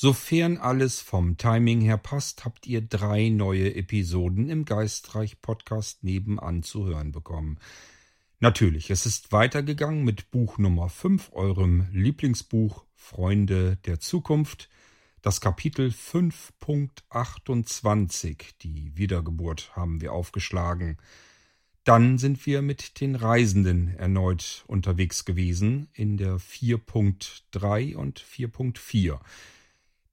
Sofern alles vom Timing her passt, habt ihr drei neue Episoden im Geistreich Podcast nebenan zu hören bekommen. Natürlich, es ist weitergegangen mit Buch Nummer 5, eurem Lieblingsbuch Freunde der Zukunft. Das Kapitel 5.28, die Wiedergeburt, haben wir aufgeschlagen. Dann sind wir mit den Reisenden erneut unterwegs gewesen in der 4.3 und 4.4.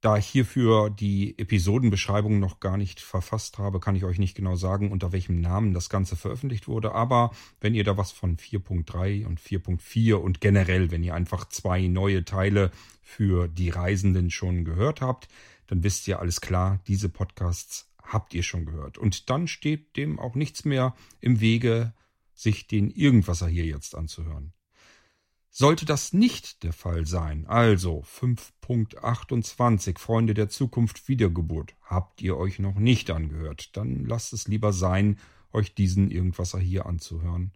Da ich hierfür die Episodenbeschreibung noch gar nicht verfasst habe, kann ich euch nicht genau sagen, unter welchem Namen das Ganze veröffentlicht wurde. Aber wenn ihr da was von 4.3 und 4.4 und generell, wenn ihr einfach zwei neue Teile für die Reisenden schon gehört habt, dann wisst ihr alles klar, diese Podcasts habt ihr schon gehört. Und dann steht dem auch nichts mehr im Wege, sich den Irgendwasser hier jetzt anzuhören. Sollte das nicht der Fall sein, also 5.28 Freunde der Zukunft Wiedergeburt, habt ihr euch noch nicht angehört, dann lasst es lieber sein, euch diesen Irgendwasser hier anzuhören.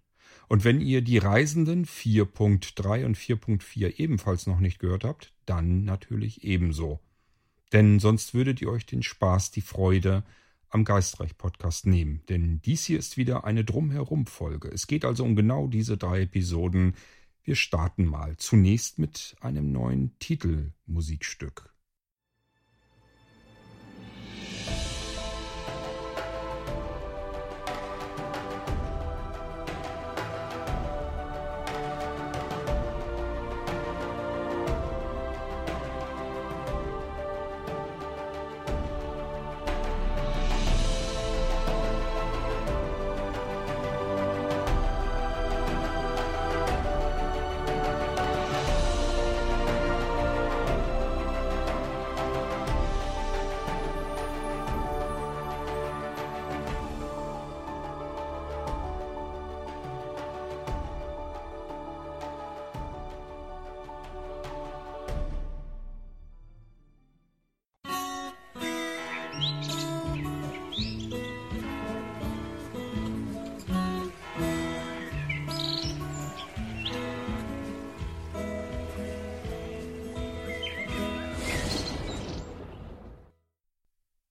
Und wenn ihr die Reisenden 4.3 und 4.4 ebenfalls noch nicht gehört habt, dann natürlich ebenso. Denn sonst würdet ihr euch den Spaß, die Freude am Geistreich Podcast nehmen. Denn dies hier ist wieder eine Drumherum-Folge. Es geht also um genau diese drei Episoden, wir starten mal zunächst mit einem neuen Titelmusikstück.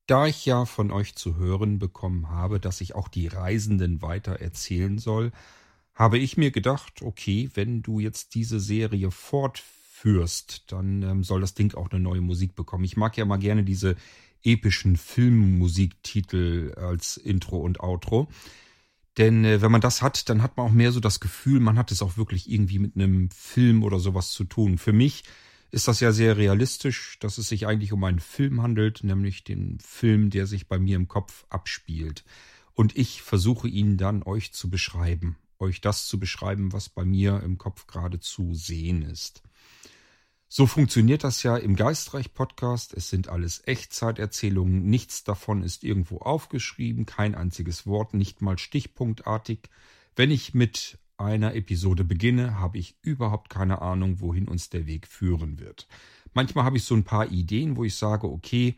Da ich ja von euch zu hören bekommen habe, dass ich auch die Reisenden weiter erzählen soll, habe ich mir gedacht, okay, wenn du jetzt diese Serie fortführst, dann ähm, soll das Ding auch eine neue Musik bekommen. Ich mag ja mal gerne diese epischen Filmmusiktitel als Intro und Outro. Denn äh, wenn man das hat, dann hat man auch mehr so das Gefühl, man hat es auch wirklich irgendwie mit einem Film oder sowas zu tun. Für mich ist das ja sehr realistisch, dass es sich eigentlich um einen Film handelt, nämlich den Film, der sich bei mir im Kopf abspielt. Und ich versuche ihn dann euch zu beschreiben, euch das zu beschreiben, was bei mir im Kopf gerade zu sehen ist. So funktioniert das ja im Geistreich-Podcast. Es sind alles Echtzeiterzählungen. Nichts davon ist irgendwo aufgeschrieben. Kein einziges Wort, nicht mal stichpunktartig. Wenn ich mit einer Episode beginne, habe ich überhaupt keine Ahnung, wohin uns der Weg führen wird. Manchmal habe ich so ein paar Ideen, wo ich sage, okay,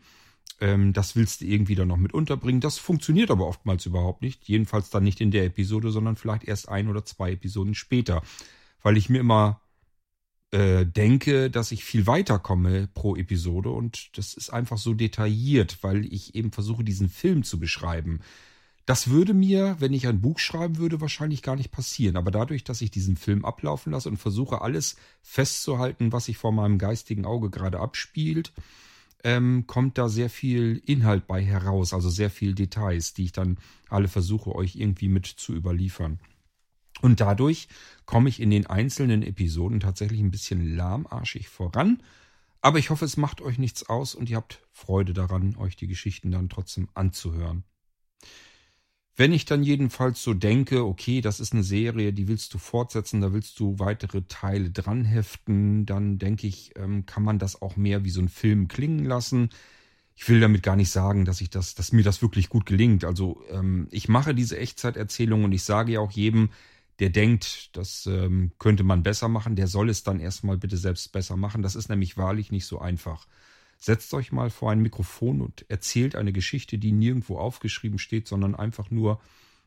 ähm, das willst du irgendwie dann noch mit unterbringen. Das funktioniert aber oftmals überhaupt nicht. Jedenfalls dann nicht in der Episode, sondern vielleicht erst ein oder zwei Episoden später. Weil ich mir immer äh, denke, dass ich viel weiterkomme pro Episode und das ist einfach so detailliert, weil ich eben versuche, diesen Film zu beschreiben. Das würde mir, wenn ich ein Buch schreiben würde, wahrscheinlich gar nicht passieren. Aber dadurch, dass ich diesen Film ablaufen lasse und versuche, alles festzuhalten, was sich vor meinem geistigen Auge gerade abspielt, ähm, kommt da sehr viel Inhalt bei heraus, also sehr viel Details, die ich dann alle versuche, euch irgendwie mit zu überliefern. Und dadurch komme ich in den einzelnen Episoden tatsächlich ein bisschen lahmarschig voran. Aber ich hoffe, es macht euch nichts aus und ihr habt Freude daran, euch die Geschichten dann trotzdem anzuhören. Wenn ich dann jedenfalls so denke, okay, das ist eine Serie, die willst du fortsetzen, da willst du weitere Teile dranheften, dann denke ich, ähm, kann man das auch mehr wie so ein Film klingen lassen. Ich will damit gar nicht sagen, dass ich das, dass mir das wirklich gut gelingt. Also ähm, ich mache diese Echtzeiterzählung und ich sage ja auch jedem, der denkt, das ähm, könnte man besser machen, der soll es dann erstmal bitte selbst besser machen. Das ist nämlich wahrlich nicht so einfach. Setzt euch mal vor ein Mikrofon und erzählt eine Geschichte, die nirgendwo aufgeschrieben steht, sondern einfach nur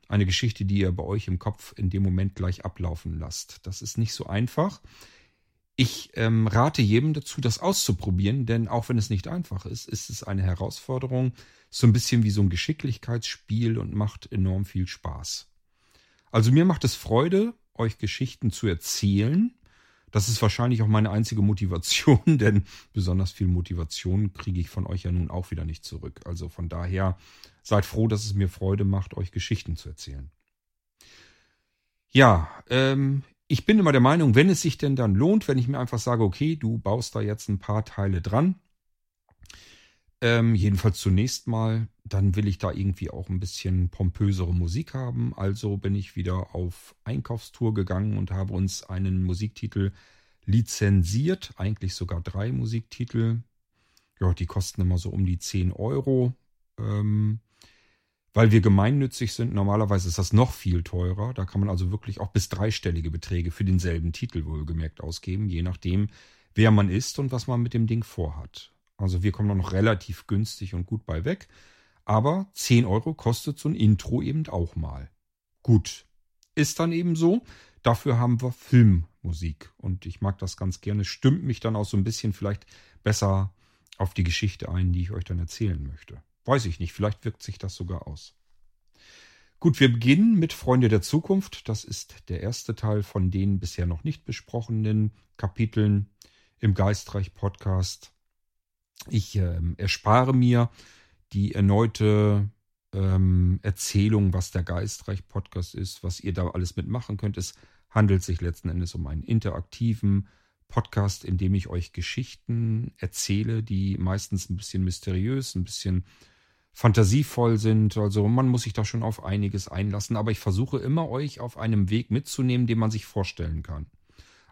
eine Geschichte, die ihr bei euch im Kopf in dem Moment gleich ablaufen lasst. Das ist nicht so einfach. Ich ähm, rate jedem dazu, das auszuprobieren, denn auch wenn es nicht einfach ist, ist es eine Herausforderung, so ein bisschen wie so ein Geschicklichkeitsspiel und macht enorm viel Spaß. Also mir macht es Freude, euch Geschichten zu erzählen. Das ist wahrscheinlich auch meine einzige Motivation, denn besonders viel Motivation kriege ich von euch ja nun auch wieder nicht zurück. Also von daher seid froh, dass es mir Freude macht, euch Geschichten zu erzählen. Ja, ähm, ich bin immer der Meinung, wenn es sich denn dann lohnt, wenn ich mir einfach sage, okay, du baust da jetzt ein paar Teile dran, ähm, jedenfalls zunächst mal, dann will ich da irgendwie auch ein bisschen pompösere Musik haben. Also bin ich wieder auf Einkaufstour gegangen und habe uns einen Musiktitel lizenziert, eigentlich sogar drei Musiktitel. Ja, die kosten immer so um die 10 Euro. Ähm, weil wir gemeinnützig sind, normalerweise ist das noch viel teurer. Da kann man also wirklich auch bis dreistellige Beträge für denselben Titel wohlgemerkt ausgeben, je nachdem, wer man ist und was man mit dem Ding vorhat. Also wir kommen noch relativ günstig und gut bei weg. Aber 10 Euro kostet so ein Intro eben auch mal. Gut. Ist dann eben so. Dafür haben wir Filmmusik. Und ich mag das ganz gerne. Stimmt mich dann auch so ein bisschen vielleicht besser auf die Geschichte ein, die ich euch dann erzählen möchte. Weiß ich nicht, vielleicht wirkt sich das sogar aus. Gut, wir beginnen mit Freunde der Zukunft. Das ist der erste Teil von den bisher noch nicht besprochenen Kapiteln im Geistreich Podcast. Ich äh, erspare mir die erneute ähm, Erzählung, was der Geistreich Podcast ist, was ihr da alles mitmachen könnt. Es handelt sich letzten Endes um einen interaktiven Podcast, in dem ich euch Geschichten erzähle, die meistens ein bisschen mysteriös, ein bisschen fantasievoll sind. Also man muss sich da schon auf einiges einlassen, aber ich versuche immer euch auf einem Weg mitzunehmen, den man sich vorstellen kann.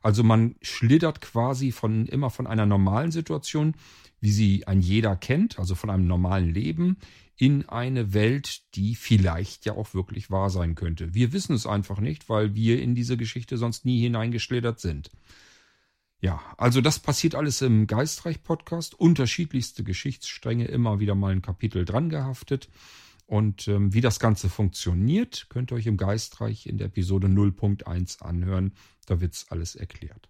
Also man schlittert quasi von immer von einer normalen Situation, wie sie ein jeder kennt, also von einem normalen Leben, in eine Welt, die vielleicht ja auch wirklich wahr sein könnte. Wir wissen es einfach nicht, weil wir in diese Geschichte sonst nie hineingeschlittert sind. Ja, also das passiert alles im Geistreich-Podcast. Unterschiedlichste Geschichtsstränge, immer wieder mal ein Kapitel dran gehaftet. Und ähm, wie das Ganze funktioniert, könnt ihr euch im Geistreich in der Episode 0.1 anhören. Da wird's alles erklärt.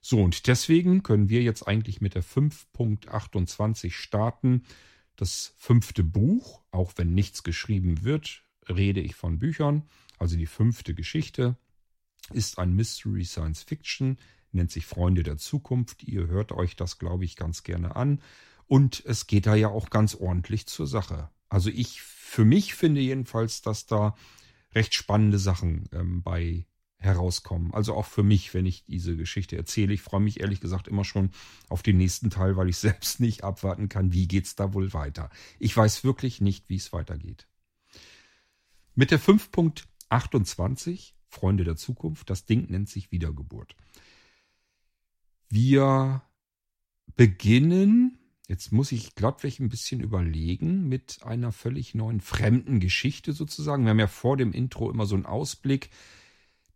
So, und deswegen können wir jetzt eigentlich mit der 5.28 starten. Das fünfte Buch, auch wenn nichts geschrieben wird, rede ich von Büchern. Also die fünfte Geschichte ist ein Mystery Science Fiction nennt sich Freunde der Zukunft. Ihr hört euch das, glaube ich, ganz gerne an. Und es geht da ja auch ganz ordentlich zur Sache. Also ich für mich finde jedenfalls, dass da recht spannende Sachen ähm, bei herauskommen. Also auch für mich, wenn ich diese Geschichte erzähle. Ich freue mich ehrlich gesagt immer schon auf den nächsten Teil, weil ich selbst nicht abwarten kann, wie geht's da wohl weiter. Ich weiß wirklich nicht, wie es weitergeht. Mit der 5.28 Freunde der Zukunft, das Ding nennt sich Wiedergeburt. Wir beginnen, jetzt muss ich glattweg ein bisschen überlegen, mit einer völlig neuen fremden Geschichte sozusagen. Wir haben ja vor dem Intro immer so einen Ausblick,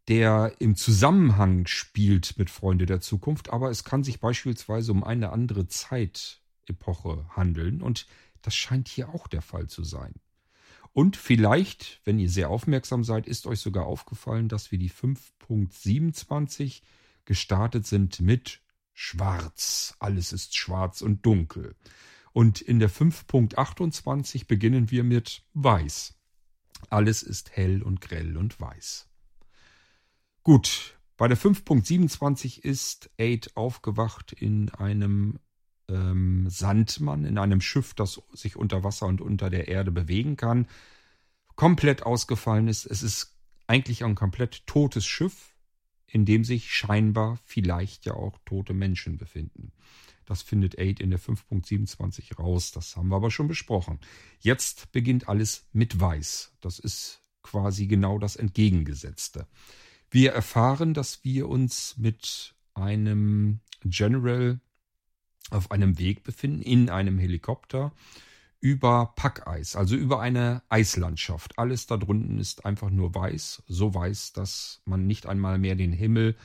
der im Zusammenhang spielt mit Freunde der Zukunft, aber es kann sich beispielsweise um eine andere Zeitepoche handeln und das scheint hier auch der Fall zu sein. Und vielleicht, wenn ihr sehr aufmerksam seid, ist euch sogar aufgefallen, dass wir die 5.27 gestartet sind mit Schwarz. Alles ist schwarz und dunkel. Und in der 5.28 beginnen wir mit Weiß. Alles ist hell und grell und weiß. Gut, bei der 5.27 ist Aid aufgewacht in einem ähm, Sandmann, in einem Schiff, das sich unter Wasser und unter der Erde bewegen kann. Komplett ausgefallen ist. Es ist eigentlich ein komplett totes Schiff in dem sich scheinbar vielleicht ja auch tote Menschen befinden. Das findet Aid in der 5.27 raus, das haben wir aber schon besprochen. Jetzt beginnt alles mit Weiß. Das ist quasi genau das Entgegengesetzte. Wir erfahren, dass wir uns mit einem General auf einem Weg befinden, in einem Helikopter über Packeis, also über eine Eislandschaft. Alles da drunten ist einfach nur weiß, so weiß, dass man nicht einmal mehr den Himmel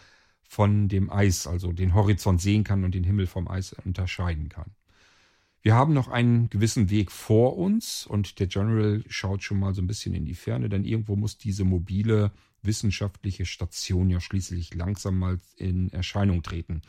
von dem Eis, also den Horizont sehen kann und den Himmel vom Eis unterscheiden kann. Wir haben noch einen gewissen Weg vor uns und der General schaut schon mal so ein bisschen in die Ferne, denn irgendwo muss diese mobile wissenschaftliche Station ja schließlich langsam mal in Erscheinung treten.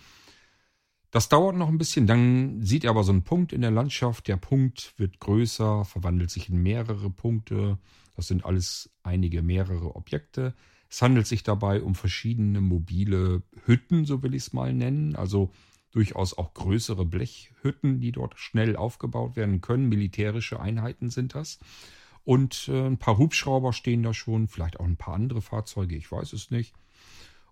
Das dauert noch ein bisschen, dann sieht er aber so einen Punkt in der Landschaft. Der Punkt wird größer, verwandelt sich in mehrere Punkte. Das sind alles einige mehrere Objekte. Es handelt sich dabei um verschiedene mobile Hütten, so will ich es mal nennen. Also durchaus auch größere Blechhütten, die dort schnell aufgebaut werden können. Militärische Einheiten sind das. Und äh, ein paar Hubschrauber stehen da schon, vielleicht auch ein paar andere Fahrzeuge, ich weiß es nicht.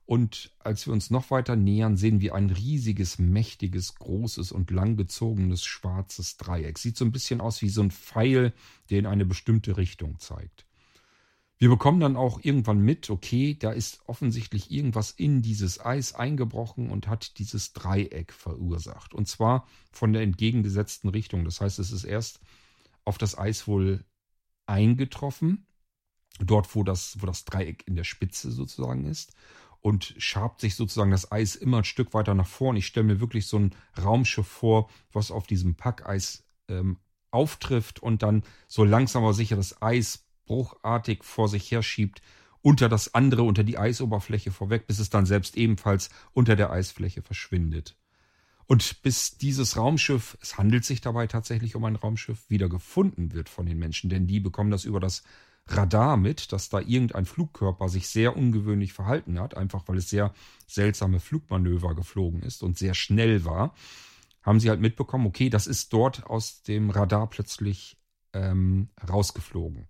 Und als wir uns noch weiter nähern, sehen wir ein riesiges, mächtiges, großes und langgezogenes schwarzes Dreieck. Sieht so ein bisschen aus wie so ein Pfeil, der in eine bestimmte Richtung zeigt. Wir bekommen dann auch irgendwann mit, okay, da ist offensichtlich irgendwas in dieses Eis eingebrochen und hat dieses Dreieck verursacht. Und zwar von der entgegengesetzten Richtung. Das heißt, es ist erst auf das Eis wohl eingetroffen, dort wo das, wo das Dreieck in der Spitze sozusagen ist und schabt sich sozusagen das Eis immer ein Stück weiter nach vorn. Ich stelle mir wirklich so ein Raumschiff vor, was auf diesem Packeis ähm, auftrifft und dann so langsam aber sicher das Eis bruchartig vor sich herschiebt, unter das andere, unter die Eisoberfläche vorweg, bis es dann selbst ebenfalls unter der Eisfläche verschwindet. Und bis dieses Raumschiff, es handelt sich dabei tatsächlich um ein Raumschiff, wieder gefunden wird von den Menschen, denn die bekommen das über das Radar mit, dass da irgendein Flugkörper sich sehr ungewöhnlich verhalten hat, einfach weil es sehr seltsame Flugmanöver geflogen ist und sehr schnell war, haben sie halt mitbekommen, okay, das ist dort aus dem Radar plötzlich ähm, rausgeflogen.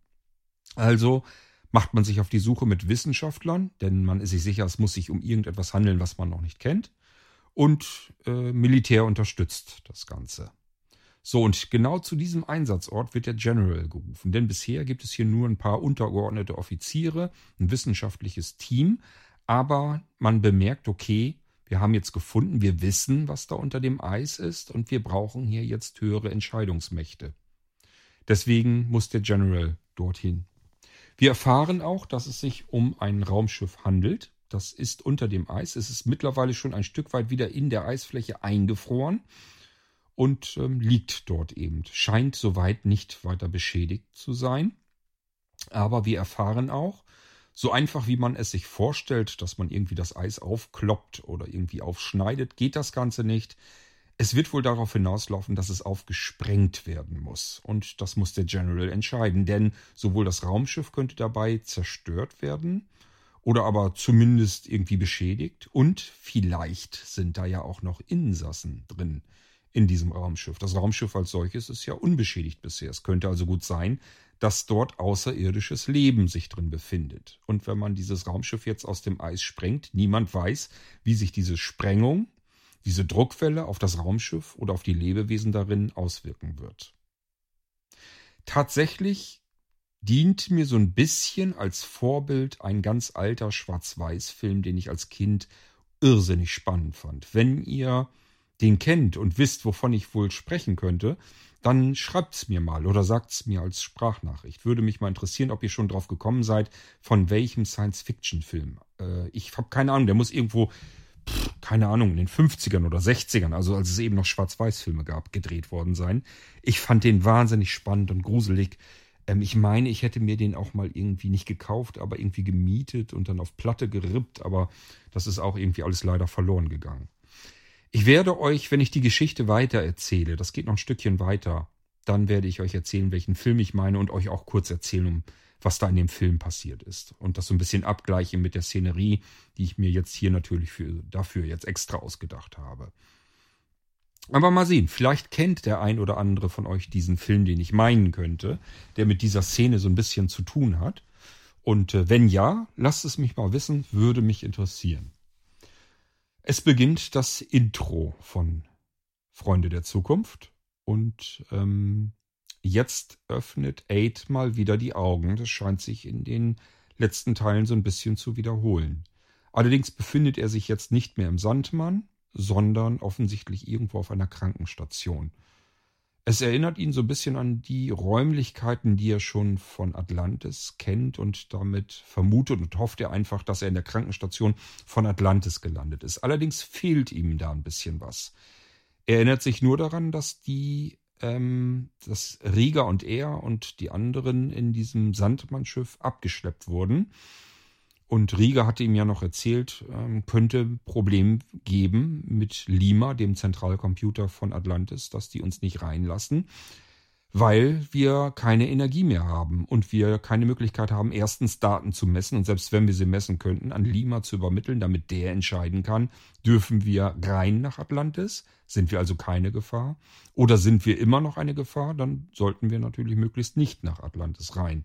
Also macht man sich auf die Suche mit Wissenschaftlern, denn man ist sich sicher, es muss sich um irgendetwas handeln, was man noch nicht kennt. Und äh, Militär unterstützt das Ganze. So, und genau zu diesem Einsatzort wird der General gerufen, denn bisher gibt es hier nur ein paar untergeordnete Offiziere, ein wissenschaftliches Team, aber man bemerkt, okay, wir haben jetzt gefunden, wir wissen, was da unter dem Eis ist und wir brauchen hier jetzt höhere Entscheidungsmächte. Deswegen muss der General dorthin. Wir erfahren auch, dass es sich um ein Raumschiff handelt. Das ist unter dem Eis. Es ist mittlerweile schon ein Stück weit wieder in der Eisfläche eingefroren und ähm, liegt dort eben. Scheint soweit nicht weiter beschädigt zu sein. Aber wir erfahren auch, so einfach wie man es sich vorstellt, dass man irgendwie das Eis aufkloppt oder irgendwie aufschneidet, geht das Ganze nicht. Es wird wohl darauf hinauslaufen, dass es aufgesprengt werden muss. Und das muss der General entscheiden, denn sowohl das Raumschiff könnte dabei zerstört werden oder aber zumindest irgendwie beschädigt und vielleicht sind da ja auch noch Insassen drin in diesem Raumschiff. Das Raumschiff als solches ist ja unbeschädigt bisher. Es könnte also gut sein, dass dort außerirdisches Leben sich drin befindet. Und wenn man dieses Raumschiff jetzt aus dem Eis sprengt, niemand weiß, wie sich diese Sprengung, diese Druckwelle auf das Raumschiff oder auf die Lebewesen darin auswirken wird. Tatsächlich dient mir so ein bisschen als Vorbild ein ganz alter Schwarz-Weiß-Film, den ich als Kind irrsinnig spannend fand. Wenn ihr den kennt und wisst, wovon ich wohl sprechen könnte, dann schreibt's mir mal oder sagt's mir als Sprachnachricht. Würde mich mal interessieren, ob ihr schon drauf gekommen seid, von welchem Science-Fiction-Film. Äh, ich habe keine Ahnung, der muss irgendwo, keine Ahnung, in den 50ern oder 60ern, also als es eben noch Schwarz-Weiß-Filme gab, gedreht worden sein. Ich fand den wahnsinnig spannend und gruselig. Ähm, ich meine, ich hätte mir den auch mal irgendwie nicht gekauft, aber irgendwie gemietet und dann auf Platte gerippt, aber das ist auch irgendwie alles leider verloren gegangen. Ich werde euch, wenn ich die Geschichte weiter erzähle, das geht noch ein Stückchen weiter, dann werde ich euch erzählen, welchen Film ich meine und euch auch kurz erzählen, was da in dem Film passiert ist. Und das so ein bisschen abgleichen mit der Szenerie, die ich mir jetzt hier natürlich für, dafür jetzt extra ausgedacht habe. Aber mal sehen, vielleicht kennt der ein oder andere von euch diesen Film, den ich meinen könnte, der mit dieser Szene so ein bisschen zu tun hat. Und äh, wenn ja, lasst es mich mal wissen, würde mich interessieren. Es beginnt das Intro von Freunde der Zukunft und ähm, jetzt öffnet Aid mal wieder die Augen. Das scheint sich in den letzten Teilen so ein bisschen zu wiederholen. Allerdings befindet er sich jetzt nicht mehr im Sandmann, sondern offensichtlich irgendwo auf einer Krankenstation. Es erinnert ihn so ein bisschen an die Räumlichkeiten, die er schon von Atlantis kennt und damit vermutet und hofft er einfach, dass er in der Krankenstation von Atlantis gelandet ist. Allerdings fehlt ihm da ein bisschen was. Er erinnert sich nur daran, dass die ähm, dass Rieger und er und die anderen in diesem Sandmannschiff abgeschleppt wurden. Und Rieger hatte ihm ja noch erzählt, ähm, könnte Problem geben mit Lima, dem Zentralcomputer von Atlantis, dass die uns nicht reinlassen weil wir keine Energie mehr haben und wir keine Möglichkeit haben, erstens Daten zu messen. Und selbst wenn wir sie messen könnten, an Lima zu übermitteln, damit der entscheiden kann, dürfen wir rein nach Atlantis, sind wir also keine Gefahr? Oder sind wir immer noch eine Gefahr, dann sollten wir natürlich möglichst nicht nach Atlantis rein.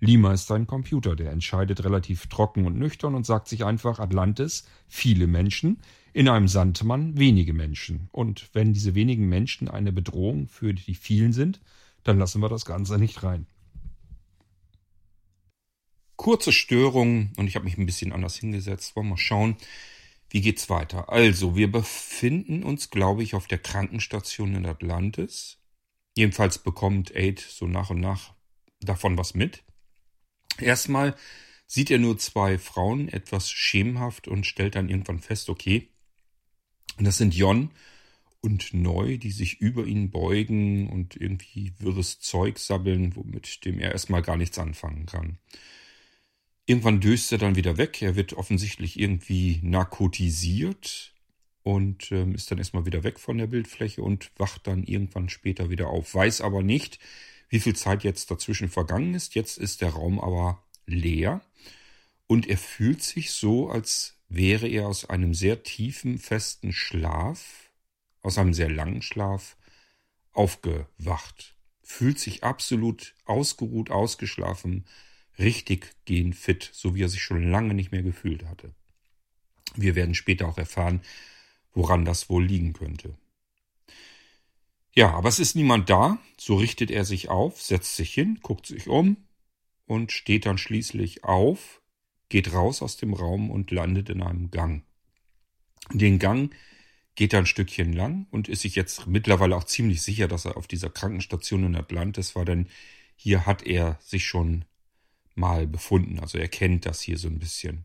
Lima ist ein Computer, der entscheidet relativ trocken und nüchtern und sagt sich einfach Atlantis, viele Menschen, in einem Sandmann wenige Menschen. Und wenn diese wenigen Menschen eine Bedrohung für die vielen sind, dann lassen wir das Ganze nicht rein. Kurze Störung und ich habe mich ein bisschen anders hingesetzt. Wollen wir mal schauen, wie geht's weiter. Also, wir befinden uns, glaube ich, auf der Krankenstation in Atlantis. Jedenfalls bekommt Aid so nach und nach davon was mit. Erstmal sieht er nur zwei Frauen, etwas schemenhaft und stellt dann irgendwann fest, okay, das sind Jon und neu, die sich über ihn beugen und irgendwie wirres Zeug sabbeln, womit dem er erstmal gar nichts anfangen kann. Irgendwann döst er dann wieder weg. Er wird offensichtlich irgendwie narkotisiert und ähm, ist dann erstmal wieder weg von der Bildfläche und wacht dann irgendwann später wieder auf. Weiß aber nicht, wie viel Zeit jetzt dazwischen vergangen ist. Jetzt ist der Raum aber leer und er fühlt sich so, als wäre er aus einem sehr tiefen, festen Schlaf aus einem sehr langen Schlaf aufgewacht, fühlt sich absolut ausgeruht, ausgeschlafen, richtig gehen fit, so wie er sich schon lange nicht mehr gefühlt hatte. Wir werden später auch erfahren, woran das wohl liegen könnte. Ja, aber es ist niemand da, so richtet er sich auf, setzt sich hin, guckt sich um und steht dann schließlich auf, geht raus aus dem Raum und landet in einem Gang. Den Gang geht da ein Stückchen lang und ist sich jetzt mittlerweile auch ziemlich sicher, dass er auf dieser Krankenstation in Atlantis war, denn hier hat er sich schon mal befunden. Also er kennt das hier so ein bisschen.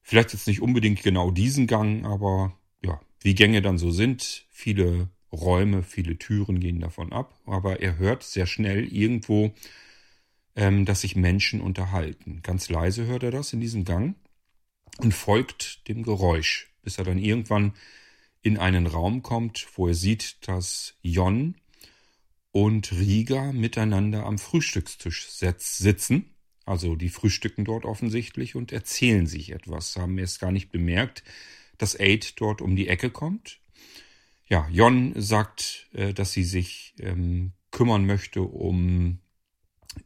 Vielleicht jetzt nicht unbedingt genau diesen Gang, aber ja, wie Gänge dann so sind, viele Räume, viele Türen gehen davon ab, aber er hört sehr schnell irgendwo, ähm, dass sich Menschen unterhalten. Ganz leise hört er das in diesem Gang und folgt dem Geräusch, bis er dann irgendwann in einen Raum kommt, wo er sieht, dass Jon und Riga miteinander am Frühstückstisch sitzen. Also die frühstücken dort offensichtlich und erzählen sich etwas, haben erst gar nicht bemerkt, dass Aid dort um die Ecke kommt. Ja, Jon sagt, äh, dass sie sich ähm, kümmern möchte um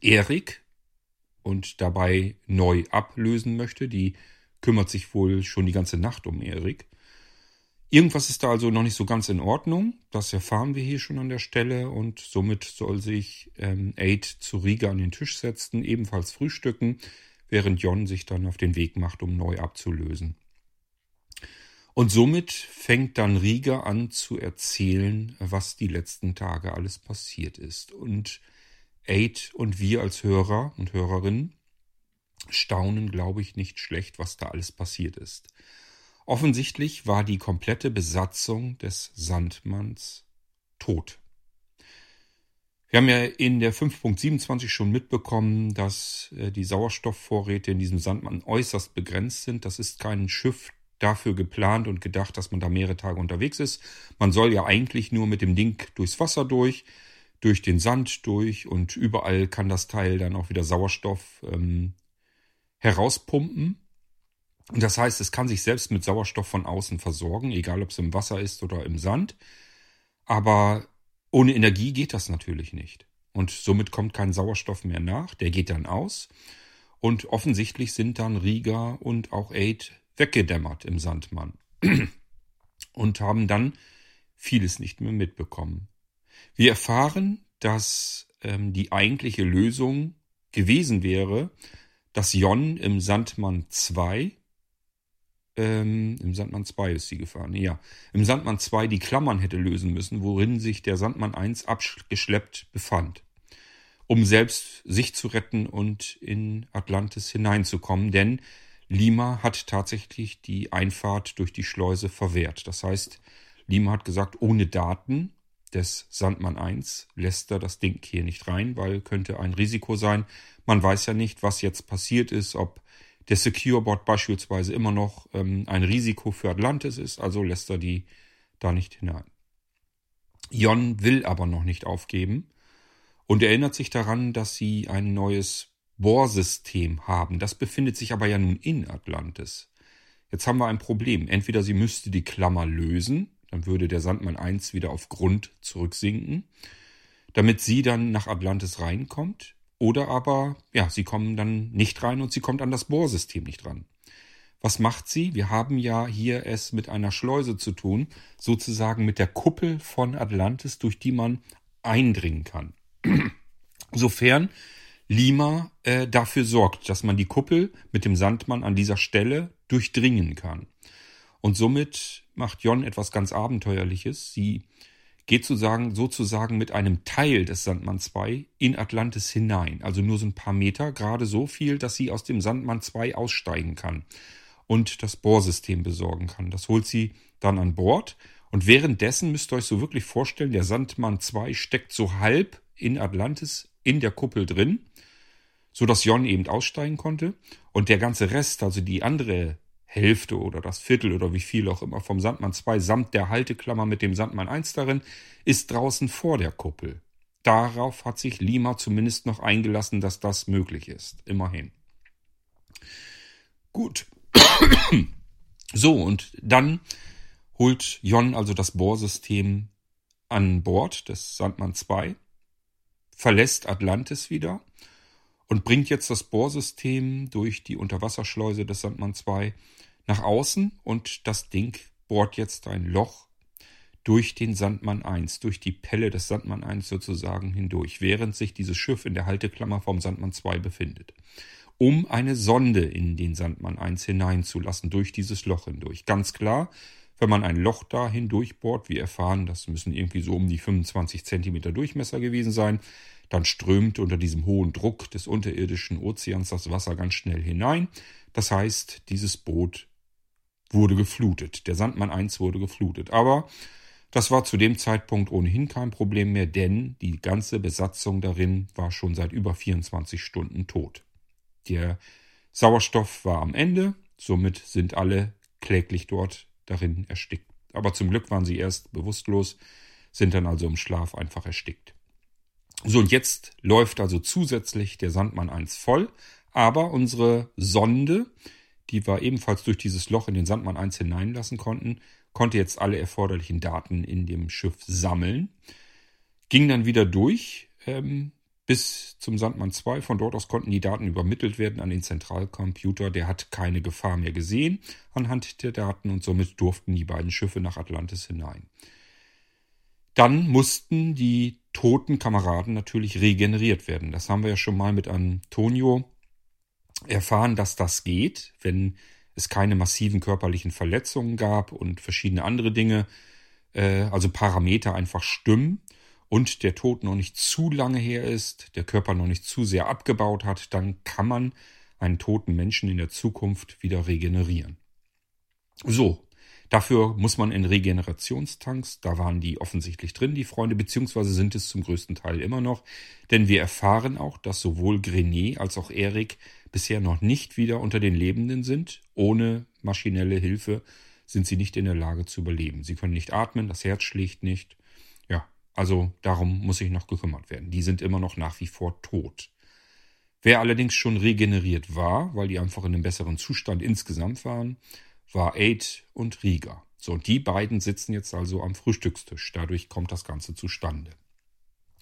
Erik und dabei neu ablösen möchte. Die kümmert sich wohl schon die ganze Nacht um Erik. Irgendwas ist da also noch nicht so ganz in Ordnung. Das erfahren wir hier schon an der Stelle und somit soll sich ähm, Aid zu Riga an den Tisch setzen, ebenfalls frühstücken, während Jon sich dann auf den Weg macht, um neu abzulösen. Und somit fängt dann Riga an zu erzählen, was die letzten Tage alles passiert ist. Und Aid und wir als Hörer und Hörerinnen staunen, glaube ich, nicht schlecht, was da alles passiert ist. Offensichtlich war die komplette Besatzung des Sandmanns tot. Wir haben ja in der 5.27 schon mitbekommen, dass äh, die Sauerstoffvorräte in diesem Sandmann äußerst begrenzt sind. Das ist kein Schiff dafür geplant und gedacht, dass man da mehrere Tage unterwegs ist. Man soll ja eigentlich nur mit dem Ding durchs Wasser durch, durch den Sand durch und überall kann das Teil dann auch wieder Sauerstoff ähm, herauspumpen. Das heißt, es kann sich selbst mit Sauerstoff von außen versorgen, egal ob es im Wasser ist oder im Sand. Aber ohne Energie geht das natürlich nicht. Und somit kommt kein Sauerstoff mehr nach, der geht dann aus. Und offensichtlich sind dann Riga und auch Aid weggedämmert im Sandmann. Und haben dann vieles nicht mehr mitbekommen. Wir erfahren, dass ähm, die eigentliche Lösung gewesen wäre, dass Jon im Sandmann 2 ähm, Im Sandmann 2 ist sie gefahren. Ja. Im Sandmann 2 die Klammern hätte lösen müssen, worin sich der Sandmann 1 abgeschleppt befand. Um selbst sich zu retten und in Atlantis hineinzukommen, denn Lima hat tatsächlich die Einfahrt durch die Schleuse verwehrt. Das heißt, Lima hat gesagt, ohne Daten des Sandmann 1 lässt er das Ding hier nicht rein, weil könnte ein Risiko sein. Man weiß ja nicht, was jetzt passiert ist, ob der Secure-Bot beispielsweise immer noch ähm, ein Risiko für Atlantis ist, also lässt er die da nicht hinein. Jon will aber noch nicht aufgeben und erinnert sich daran, dass sie ein neues Bohrsystem haben. Das befindet sich aber ja nun in Atlantis. Jetzt haben wir ein Problem. Entweder sie müsste die Klammer lösen, dann würde der Sandmann 1 wieder auf Grund zurücksinken, damit sie dann nach Atlantis reinkommt. Oder aber, ja, sie kommen dann nicht rein und sie kommt an das Bohrsystem nicht ran. Was macht sie? Wir haben ja hier es mit einer Schleuse zu tun, sozusagen mit der Kuppel von Atlantis, durch die man eindringen kann. Sofern Lima äh, dafür sorgt, dass man die Kuppel mit dem Sandmann an dieser Stelle durchdringen kann. Und somit macht Jon etwas ganz Abenteuerliches. Sie geht sozusagen, sozusagen mit einem Teil des Sandmann 2 in Atlantis hinein. Also nur so ein paar Meter, gerade so viel, dass sie aus dem Sandmann 2 aussteigen kann und das Bohrsystem besorgen kann. Das holt sie dann an Bord. Und währenddessen müsst ihr euch so wirklich vorstellen, der Sandmann 2 steckt so halb in Atlantis in der Kuppel drin, so dass Jon eben aussteigen konnte. Und der ganze Rest, also die andere Hälfte oder das Viertel oder wie viel auch immer vom Sandmann 2 samt der Halteklammer mit dem Sandmann 1 darin ist draußen vor der Kuppel. Darauf hat sich Lima zumindest noch eingelassen, dass das möglich ist. Immerhin. Gut. so, und dann holt Jon also das Bohrsystem an Bord des Sandmann 2, verlässt Atlantis wieder und bringt jetzt das Bohrsystem durch die Unterwasserschleuse des Sandmann 2 nach außen und das Ding bohrt jetzt ein Loch durch den Sandmann 1, durch die Pelle des Sandmann 1 sozusagen hindurch, während sich dieses Schiff in der Halteklammer vom Sandmann 2 befindet, um eine Sonde in den Sandmann 1 hineinzulassen, durch dieses Loch hindurch. Ganz klar, wenn man ein Loch da hindurchbohrt, wir erfahren, das müssen irgendwie so um die 25 Zentimeter Durchmesser gewesen sein, dann strömt unter diesem hohen Druck des unterirdischen Ozeans das Wasser ganz schnell hinein. Das heißt, dieses Boot wurde geflutet. Der Sandmann 1 wurde geflutet. Aber das war zu dem Zeitpunkt ohnehin kein Problem mehr, denn die ganze Besatzung darin war schon seit über 24 Stunden tot. Der Sauerstoff war am Ende, somit sind alle kläglich dort darin erstickt. Aber zum Glück waren sie erst bewusstlos, sind dann also im Schlaf einfach erstickt. So, und jetzt läuft also zusätzlich der Sandmann 1 voll, aber unsere Sonde, die wir ebenfalls durch dieses Loch in den Sandmann 1 hineinlassen konnten, konnte jetzt alle erforderlichen Daten in dem Schiff sammeln, ging dann wieder durch ähm, bis zum Sandmann 2. Von dort aus konnten die Daten übermittelt werden an den Zentralcomputer. Der hat keine Gefahr mehr gesehen anhand der Daten und somit durften die beiden Schiffe nach Atlantis hinein. Dann mussten die toten Kameraden natürlich regeneriert werden. Das haben wir ja schon mal mit Antonio erfahren, dass das geht, wenn es keine massiven körperlichen Verletzungen gab und verschiedene andere Dinge, äh, also Parameter einfach stimmen und der Tod noch nicht zu lange her ist, der Körper noch nicht zu sehr abgebaut hat, dann kann man einen toten Menschen in der Zukunft wieder regenerieren. So, Dafür muss man in Regenerationstanks, da waren die offensichtlich drin, die Freunde, beziehungsweise sind es zum größten Teil immer noch, denn wir erfahren auch, dass sowohl Grenet als auch Erik bisher noch nicht wieder unter den Lebenden sind. Ohne maschinelle Hilfe sind sie nicht in der Lage zu überleben. Sie können nicht atmen, das Herz schlägt nicht. Ja, also darum muss sich noch gekümmert werden. Die sind immer noch nach wie vor tot. Wer allerdings schon regeneriert war, weil die einfach in einem besseren Zustand insgesamt waren, war Aid und Rieger. So, und die beiden sitzen jetzt also am Frühstückstisch. Dadurch kommt das Ganze zustande.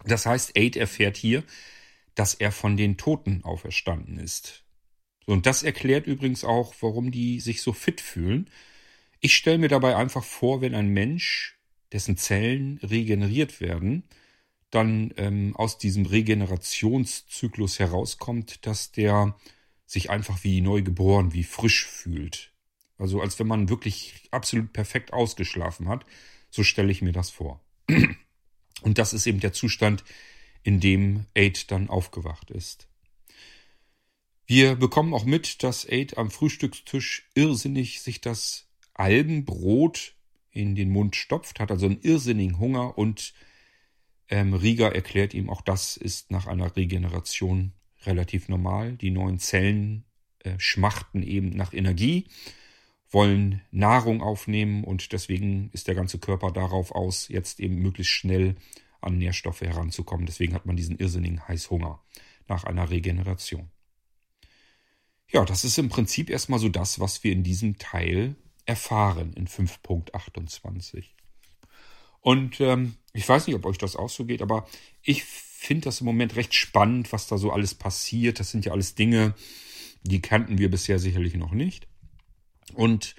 Das heißt, Aid erfährt hier, dass er von den Toten auferstanden ist. Und das erklärt übrigens auch, warum die sich so fit fühlen. Ich stelle mir dabei einfach vor, wenn ein Mensch, dessen Zellen regeneriert werden, dann ähm, aus diesem Regenerationszyklus herauskommt, dass der sich einfach wie neu geboren, wie frisch fühlt. Also als wenn man wirklich absolut perfekt ausgeschlafen hat. So stelle ich mir das vor. Und das ist eben der Zustand, in dem Aid dann aufgewacht ist. Wir bekommen auch mit, dass Aid am Frühstückstisch irrsinnig sich das Algenbrot in den Mund stopft, hat also einen irrsinnigen Hunger und Ähm, Rieger erklärt ihm, auch das ist nach einer Regeneration relativ normal. Die neuen Zellen äh, schmachten eben nach Energie, wollen Nahrung aufnehmen und deswegen ist der ganze Körper darauf aus, jetzt eben möglichst schnell an Nährstoffe heranzukommen. Deswegen hat man diesen irrsinnigen Heißhunger nach einer Regeneration. Ja, das ist im Prinzip erstmal so das, was wir in diesem Teil erfahren in 5.28. Und ähm, ich weiß nicht, ob euch das auch so geht, aber ich finde das im Moment recht spannend, was da so alles passiert. Das sind ja alles Dinge, die kannten wir bisher sicherlich noch nicht. Und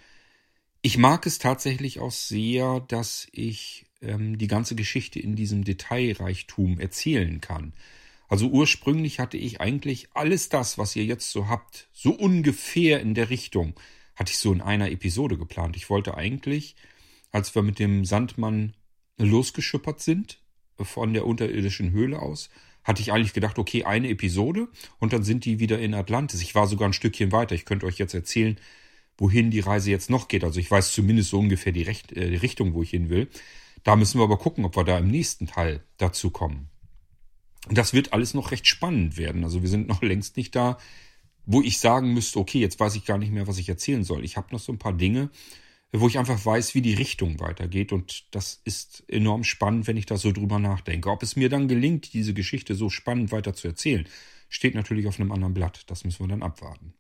ich mag es tatsächlich auch sehr, dass ich ähm, die ganze Geschichte in diesem Detailreichtum erzählen kann. Also ursprünglich hatte ich eigentlich alles das, was ihr jetzt so habt, so ungefähr in der Richtung, hatte ich so in einer Episode geplant. Ich wollte eigentlich, als wir mit dem Sandmann losgeschippert sind, von der unterirdischen Höhle aus, hatte ich eigentlich gedacht, okay, eine Episode und dann sind die wieder in Atlantis. Ich war sogar ein Stückchen weiter. Ich könnte euch jetzt erzählen, wohin die Reise jetzt noch geht. Also ich weiß zumindest so ungefähr die, Recht, äh, die Richtung, wo ich hin will. Da müssen wir aber gucken, ob wir da im nächsten Teil dazu kommen. Das wird alles noch recht spannend werden. Also wir sind noch längst nicht da, wo ich sagen müsste, okay, jetzt weiß ich gar nicht mehr, was ich erzählen soll. Ich habe noch so ein paar Dinge, wo ich einfach weiß, wie die Richtung weitergeht. Und das ist enorm spannend, wenn ich da so drüber nachdenke. Ob es mir dann gelingt, diese Geschichte so spannend weiter zu erzählen, steht natürlich auf einem anderen Blatt. Das müssen wir dann abwarten.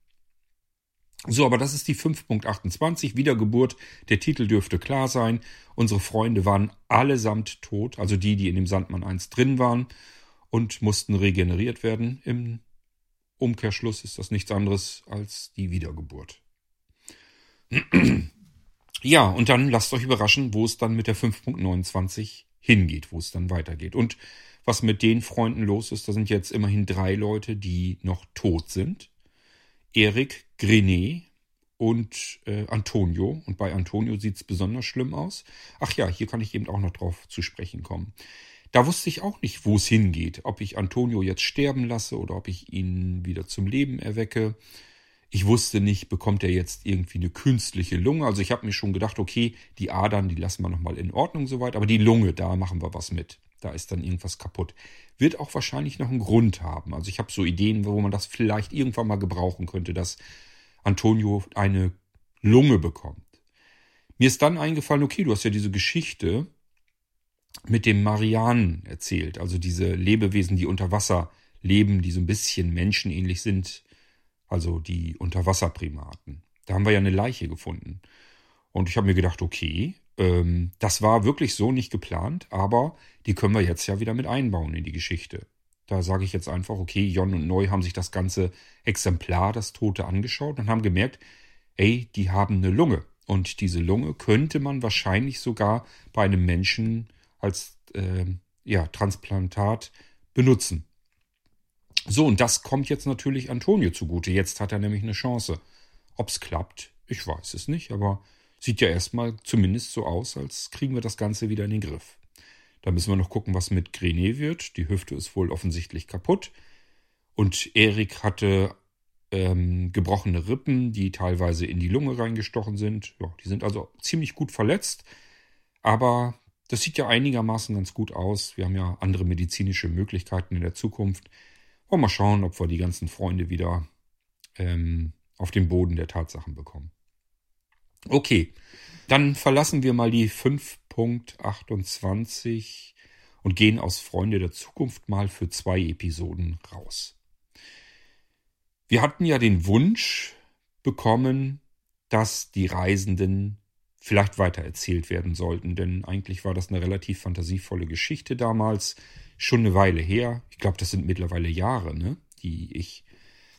So, aber das ist die 5.28, Wiedergeburt. Der Titel dürfte klar sein. Unsere Freunde waren allesamt tot, also die, die in dem Sandmann 1 drin waren und mussten regeneriert werden. Im Umkehrschluss ist das nichts anderes als die Wiedergeburt. Ja, und dann lasst euch überraschen, wo es dann mit der 5.29 hingeht, wo es dann weitergeht. Und was mit den Freunden los ist, da sind jetzt immerhin drei Leute, die noch tot sind. Erik, Grenet und äh, Antonio. Und bei Antonio sieht es besonders schlimm aus. Ach ja, hier kann ich eben auch noch drauf zu sprechen kommen. Da wusste ich auch nicht, wo es hingeht. Ob ich Antonio jetzt sterben lasse oder ob ich ihn wieder zum Leben erwecke. Ich wusste nicht, bekommt er jetzt irgendwie eine künstliche Lunge. Also ich habe mir schon gedacht, okay, die Adern, die lassen wir nochmal in Ordnung soweit, aber die Lunge, da machen wir was mit. Da ist dann irgendwas kaputt. Wird auch wahrscheinlich noch einen Grund haben. Also ich habe so Ideen, wo man das vielleicht irgendwann mal gebrauchen könnte, dass Antonio eine Lunge bekommt. Mir ist dann eingefallen, okay, du hast ja diese Geschichte mit dem Marianen erzählt, also diese Lebewesen, die unter Wasser leben, die so ein bisschen menschenähnlich sind, also die Unterwasserprimaten. Da haben wir ja eine Leiche gefunden. Und ich habe mir gedacht, okay, ähm, das war wirklich so nicht geplant, aber die können wir jetzt ja wieder mit einbauen in die Geschichte. Da sage ich jetzt einfach, okay, Jon und Neu haben sich das ganze Exemplar, das Tote, angeschaut und haben gemerkt, ey, die haben eine Lunge. Und diese Lunge könnte man wahrscheinlich sogar bei einem Menschen als äh, ja, Transplantat benutzen. So, und das kommt jetzt natürlich Antonio zugute. Jetzt hat er nämlich eine Chance. Ob's klappt, ich weiß es nicht, aber sieht ja erstmal zumindest so aus, als kriegen wir das Ganze wieder in den Griff. Da müssen wir noch gucken, was mit Grenet wird. Die Hüfte ist wohl offensichtlich kaputt. Und Erik hatte ähm, gebrochene Rippen, die teilweise in die Lunge reingestochen sind. Ja, die sind also ziemlich gut verletzt. Aber das sieht ja einigermaßen ganz gut aus. Wir haben ja andere medizinische Möglichkeiten in der Zukunft. Und mal schauen, ob wir die ganzen Freunde wieder ähm, auf den Boden der Tatsachen bekommen. Okay, dann verlassen wir mal die 5.28 und gehen aus Freunde der Zukunft mal für zwei Episoden raus. Wir hatten ja den Wunsch bekommen, dass die Reisenden vielleicht weitererzählt werden sollten, denn eigentlich war das eine relativ fantasievolle Geschichte damals schon eine Weile her. Ich glaube, das sind mittlerweile Jahre, ne? Die ich,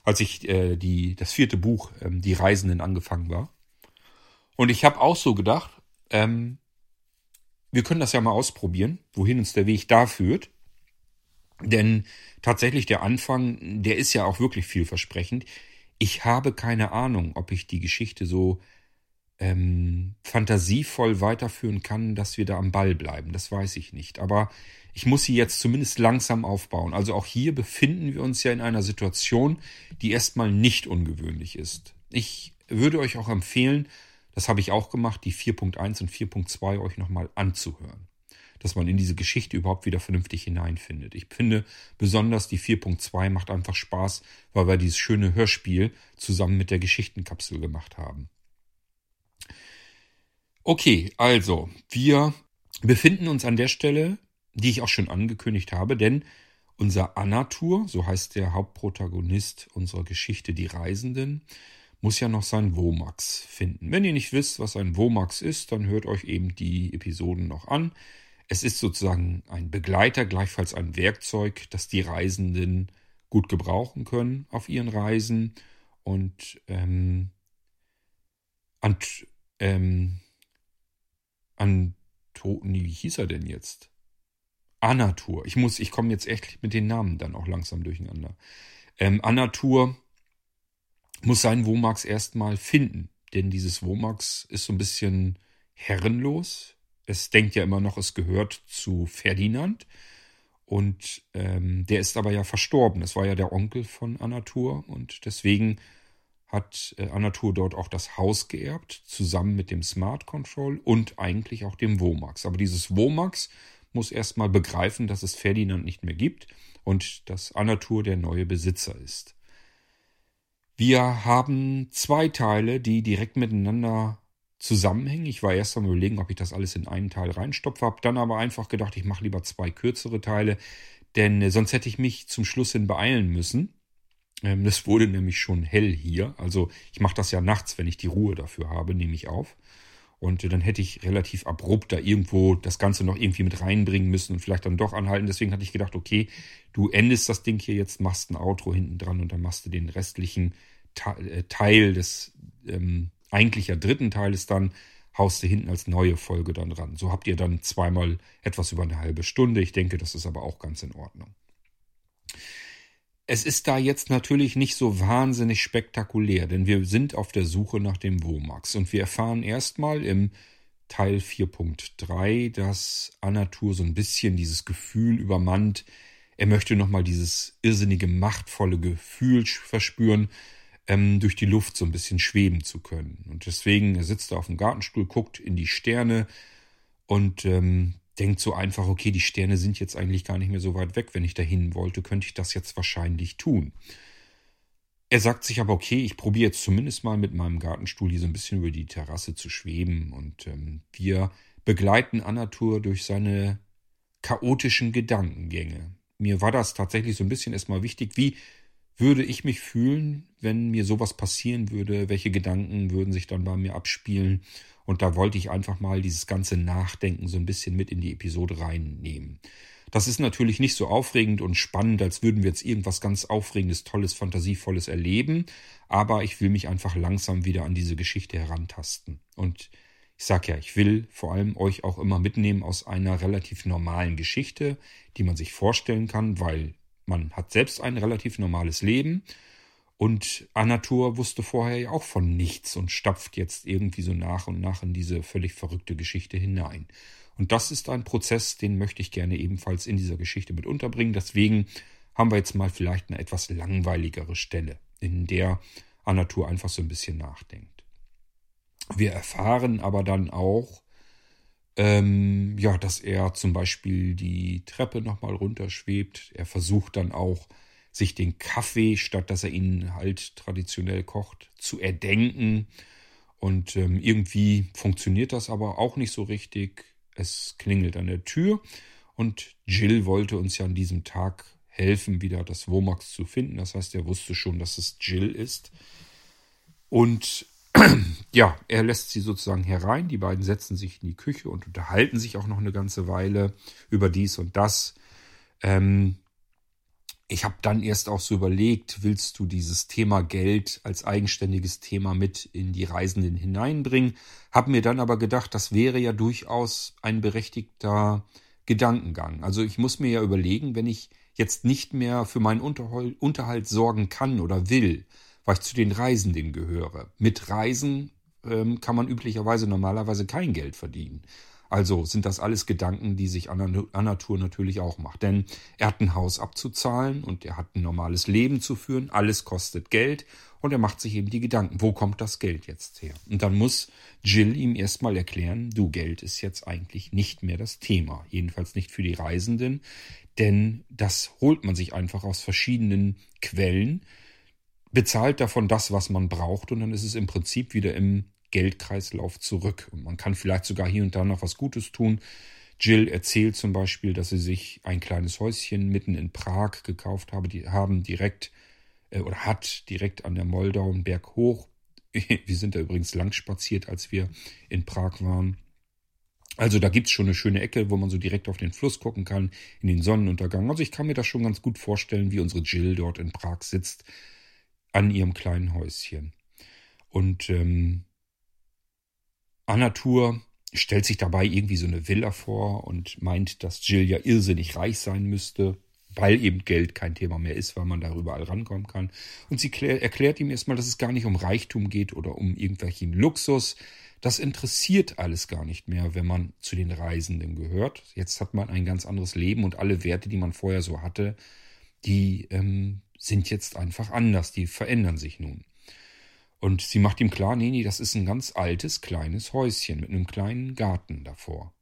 als ich äh, die, das vierte Buch, ähm, Die Reisenden, angefangen war. Und ich habe auch so gedacht, ähm, wir können das ja mal ausprobieren, wohin uns der Weg da führt. Denn tatsächlich der Anfang, der ist ja auch wirklich vielversprechend. Ich habe keine Ahnung, ob ich die Geschichte so ähm, fantasievoll weiterführen kann, dass wir da am Ball bleiben. Das weiß ich nicht. Aber ich muss sie jetzt zumindest langsam aufbauen. Also auch hier befinden wir uns ja in einer Situation, die erstmal nicht ungewöhnlich ist. Ich würde euch auch empfehlen, das habe ich auch gemacht, die 4.1 und 4.2 euch nochmal anzuhören. dass man in diese Geschichte überhaupt wieder vernünftig hineinfindet. Ich finde besonders die 4.2 macht einfach Spaß, weil wir dieses schöne Hörspiel zusammen mit der Geschichtenkapsel gemacht haben. Okay, also wir befinden uns an der Stelle, die ich auch schon angekündigt habe, denn unser Anatur, so heißt der Hauptprotagonist unserer Geschichte, die Reisenden, muss ja noch sein Womax finden. Wenn ihr nicht wisst, was ein Womax ist, dann hört euch eben die Episoden noch an. Es ist sozusagen ein Begleiter, gleichfalls ein Werkzeug, das die Reisenden gut gebrauchen können auf ihren Reisen. Und ähm, Ant, ähm, Antoni, wie hieß er denn jetzt? Anatur. Ich muss, ich komme jetzt echt mit den Namen dann auch langsam durcheinander. Ähm, Anatur muss seinen Womax erstmal finden, denn dieses Womax ist so ein bisschen herrenlos. Es denkt ja immer noch, es gehört zu Ferdinand. Und ähm, der ist aber ja verstorben. Das war ja der Onkel von Anatur. Und deswegen hat äh, Anatur dort auch das Haus geerbt, zusammen mit dem Smart Control und eigentlich auch dem Womax. Aber dieses Womax muss erstmal begreifen, dass es Ferdinand nicht mehr gibt und dass Anatur der neue Besitzer ist. Wir haben zwei Teile, die direkt miteinander zusammenhängen. Ich war erst am überlegen, ob ich das alles in einen Teil reinstopfe, habe dann aber einfach gedacht, ich mache lieber zwei kürzere Teile, denn äh, sonst hätte ich mich zum Schluss hin beeilen müssen. Ähm, es wurde nämlich schon hell hier, also ich mache das ja nachts, wenn ich die Ruhe dafür habe, nehme ich auf. Und dann hätte ich relativ abrupt da irgendwo das Ganze noch irgendwie mit reinbringen müssen und vielleicht dann doch anhalten. Deswegen hatte ich gedacht, okay, du endest das Ding hier jetzt, machst ein Outro hinten dran und dann machst du den restlichen äh, Teil des ähm, eigentlich ja dritten Teiles dann, haust du hinten als neue Folge dann dran. So habt ihr dann zweimal etwas über eine halbe Stunde. Ich denke, das ist aber auch ganz in Ordnung. Es ist da jetzt natürlich nicht so wahnsinnig spektakulär, denn wir sind auf der Suche nach dem Womax und wir erfahren erstmal im Teil 4.3, dass Anatur so ein bisschen dieses Gefühl übermannt. Er möchte nochmal dieses irrsinnige, machtvolle Gefühl verspüren, ähm, durch die Luft so ein bisschen schweben zu können. Und deswegen, er sitzt da auf dem Gartenstuhl, guckt in die Sterne und ähm, denkt so einfach, okay, die Sterne sind jetzt eigentlich gar nicht mehr so weit weg. Wenn ich dahin wollte, könnte ich das jetzt wahrscheinlich tun. Er sagt sich aber, okay, ich probiere jetzt zumindest mal mit meinem Gartenstuhl hier so ein bisschen über die Terrasse zu schweben. Und ähm, wir begleiten Anatur durch seine chaotischen Gedankengänge. Mir war das tatsächlich so ein bisschen erstmal wichtig, wie würde ich mich fühlen, wenn mir sowas passieren würde? Welche Gedanken würden sich dann bei mir abspielen? Und da wollte ich einfach mal dieses ganze Nachdenken so ein bisschen mit in die Episode reinnehmen. Das ist natürlich nicht so aufregend und spannend, als würden wir jetzt irgendwas ganz Aufregendes, Tolles, Fantasievolles erleben. Aber ich will mich einfach langsam wieder an diese Geschichte herantasten. Und ich sag ja, ich will vor allem euch auch immer mitnehmen aus einer relativ normalen Geschichte, die man sich vorstellen kann, weil man hat selbst ein relativ normales Leben und Anatur wusste vorher ja auch von nichts und stapft jetzt irgendwie so nach und nach in diese völlig verrückte Geschichte hinein. Und das ist ein Prozess, den möchte ich gerne ebenfalls in dieser Geschichte mit unterbringen. Deswegen haben wir jetzt mal vielleicht eine etwas langweiligere Stelle, in der Anatur einfach so ein bisschen nachdenkt. Wir erfahren aber dann auch, ähm, ja, dass er zum Beispiel die Treppe nochmal runterschwebt. Er versucht dann auch sich den Kaffee, statt dass er ihn halt traditionell kocht, zu erdenken. Und ähm, irgendwie funktioniert das aber auch nicht so richtig. Es klingelt an der Tür und Jill wollte uns ja an diesem Tag helfen, wieder das Womax zu finden. Das heißt, er wusste schon, dass es Jill ist. Und ja, er lässt sie sozusagen herein. Die beiden setzen sich in die Küche und unterhalten sich auch noch eine ganze Weile über dies und das. Ähm, ich habe dann erst auch so überlegt, willst du dieses Thema Geld als eigenständiges Thema mit in die Reisenden hineinbringen? Hab mir dann aber gedacht, das wäre ja durchaus ein berechtigter Gedankengang. Also ich muss mir ja überlegen, wenn ich jetzt nicht mehr für meinen Unterhalt sorgen kann oder will, weil ich zu den Reisenden gehöre. Mit Reisen ähm, kann man üblicherweise normalerweise kein Geld verdienen. Also sind das alles Gedanken, die sich Anatur natürlich auch macht. Denn er hat ein Haus abzuzahlen und er hat ein normales Leben zu führen. Alles kostet Geld und er macht sich eben die Gedanken, wo kommt das Geld jetzt her? Und dann muss Jill ihm erstmal erklären, du Geld ist jetzt eigentlich nicht mehr das Thema. Jedenfalls nicht für die Reisenden, denn das holt man sich einfach aus verschiedenen Quellen, bezahlt davon das, was man braucht und dann ist es im Prinzip wieder im Geldkreislauf zurück. Und man kann vielleicht sogar hier und da noch was Gutes tun. Jill erzählt zum Beispiel, dass sie sich ein kleines Häuschen mitten in Prag gekauft habe, die haben direkt äh, oder hat direkt an der Moldau einen Berg hoch. Wir sind da übrigens lang spaziert, als wir in Prag waren. Also da gibt's schon eine schöne Ecke, wo man so direkt auf den Fluss gucken kann, in den Sonnenuntergang. Also ich kann mir das schon ganz gut vorstellen, wie unsere Jill dort in Prag sitzt, an ihrem kleinen Häuschen. Und ähm, Anatur stellt sich dabei irgendwie so eine Villa vor und meint, dass Jill ja irrsinnig reich sein müsste, weil eben Geld kein Thema mehr ist, weil man darüber all rankommen kann. Und sie erklärt ihm erstmal, dass es gar nicht um Reichtum geht oder um irgendwelchen Luxus. Das interessiert alles gar nicht mehr, wenn man zu den Reisenden gehört. Jetzt hat man ein ganz anderes Leben und alle Werte, die man vorher so hatte, die ähm, sind jetzt einfach anders, die verändern sich nun. Und sie macht ihm klar, nee, nee, das ist ein ganz altes, kleines Häuschen mit einem kleinen Garten davor.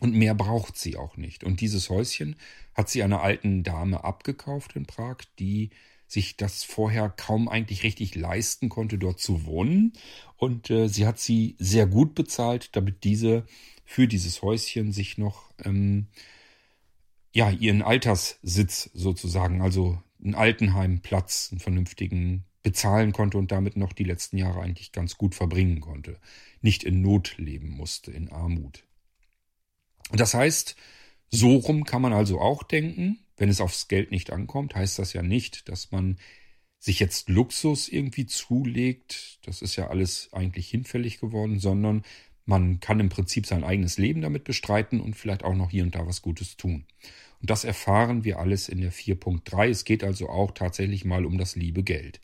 Und mehr braucht sie auch nicht. Und dieses Häuschen hat sie einer alten Dame abgekauft in Prag, die sich das vorher kaum eigentlich richtig leisten konnte, dort zu wohnen. Und äh, sie hat sie sehr gut bezahlt, damit diese für dieses Häuschen sich noch ähm, ja ihren Alterssitz sozusagen, also einen Altenheimplatz, einen vernünftigen bezahlen konnte und damit noch die letzten Jahre eigentlich ganz gut verbringen konnte. Nicht in Not leben musste, in Armut. Und das heißt, so rum kann man also auch denken. Wenn es aufs Geld nicht ankommt, heißt das ja nicht, dass man sich jetzt Luxus irgendwie zulegt. Das ist ja alles eigentlich hinfällig geworden, sondern man kann im Prinzip sein eigenes Leben damit bestreiten und vielleicht auch noch hier und da was Gutes tun. Und das erfahren wir alles in der 4.3. Es geht also auch tatsächlich mal um das liebe Geld.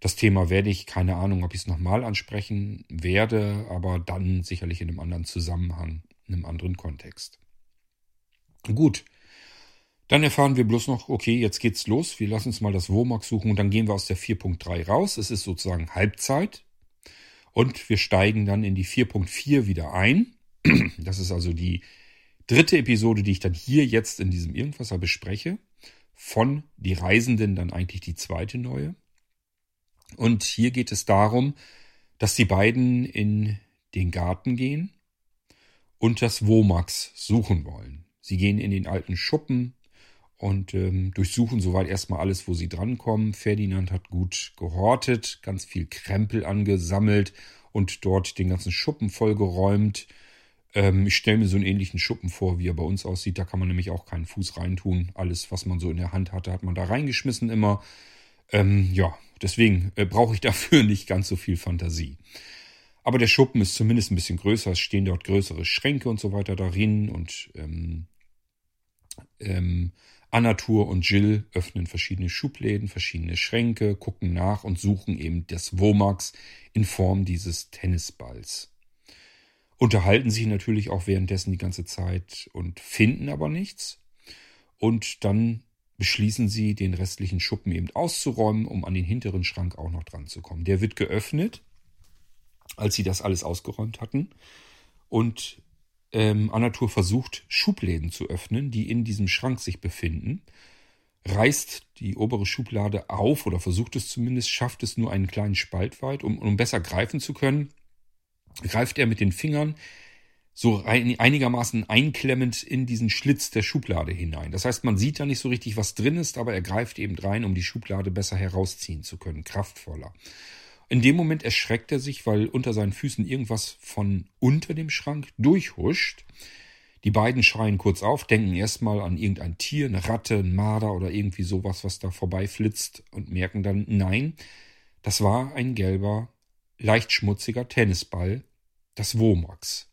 Das Thema werde ich, keine Ahnung, ob ich es nochmal ansprechen werde, aber dann sicherlich in einem anderen Zusammenhang, in einem anderen Kontext. Gut. Dann erfahren wir bloß noch, okay, jetzt geht's los. Wir lassen uns mal das Womack suchen und dann gehen wir aus der 4.3 raus. Es ist sozusagen Halbzeit. Und wir steigen dann in die 4.4 wieder ein. Das ist also die dritte Episode, die ich dann hier jetzt in diesem Irgendwasser bespreche. Von Die Reisenden dann eigentlich die zweite neue. Und hier geht es darum, dass die beiden in den Garten gehen und das Womax suchen wollen. Sie gehen in den alten Schuppen und ähm, durchsuchen soweit erstmal alles, wo sie drankommen. Ferdinand hat gut gehortet, ganz viel Krempel angesammelt und dort den ganzen Schuppen vollgeräumt. Ähm, ich stelle mir so einen ähnlichen Schuppen vor, wie er bei uns aussieht. Da kann man nämlich auch keinen Fuß reintun. Alles, was man so in der Hand hatte, hat man da reingeschmissen immer. Ähm, ja, deswegen äh, brauche ich dafür nicht ganz so viel Fantasie. Aber der Schuppen ist zumindest ein bisschen größer. Es stehen dort größere Schränke und so weiter darin. Und ähm, ähm, Anatur und Jill öffnen verschiedene Schubläden, verschiedene Schränke, gucken nach und suchen eben das Womax in Form dieses Tennisballs. Unterhalten sich natürlich auch währenddessen die ganze Zeit und finden aber nichts. Und dann beschließen sie, den restlichen Schuppen eben auszuräumen, um an den hinteren Schrank auch noch dran zu kommen. Der wird geöffnet, als sie das alles ausgeräumt hatten. Und ähm, Anatur versucht, Schubläden zu öffnen, die in diesem Schrank sich befinden, reißt die obere Schublade auf oder versucht es zumindest, schafft es nur einen kleinen Spalt weit, um, um besser greifen zu können, greift er mit den Fingern so einigermaßen einklemmend in diesen Schlitz der Schublade hinein. Das heißt, man sieht da nicht so richtig, was drin ist, aber er greift eben rein, um die Schublade besser herausziehen zu können, kraftvoller. In dem Moment erschreckt er sich, weil unter seinen Füßen irgendwas von unter dem Schrank durchhuscht. Die beiden schreien kurz auf, denken erstmal an irgendein Tier, eine Ratte, ein Marder oder irgendwie sowas, was da vorbeiflitzt und merken dann, nein, das war ein gelber, leicht schmutziger Tennisball, das Womax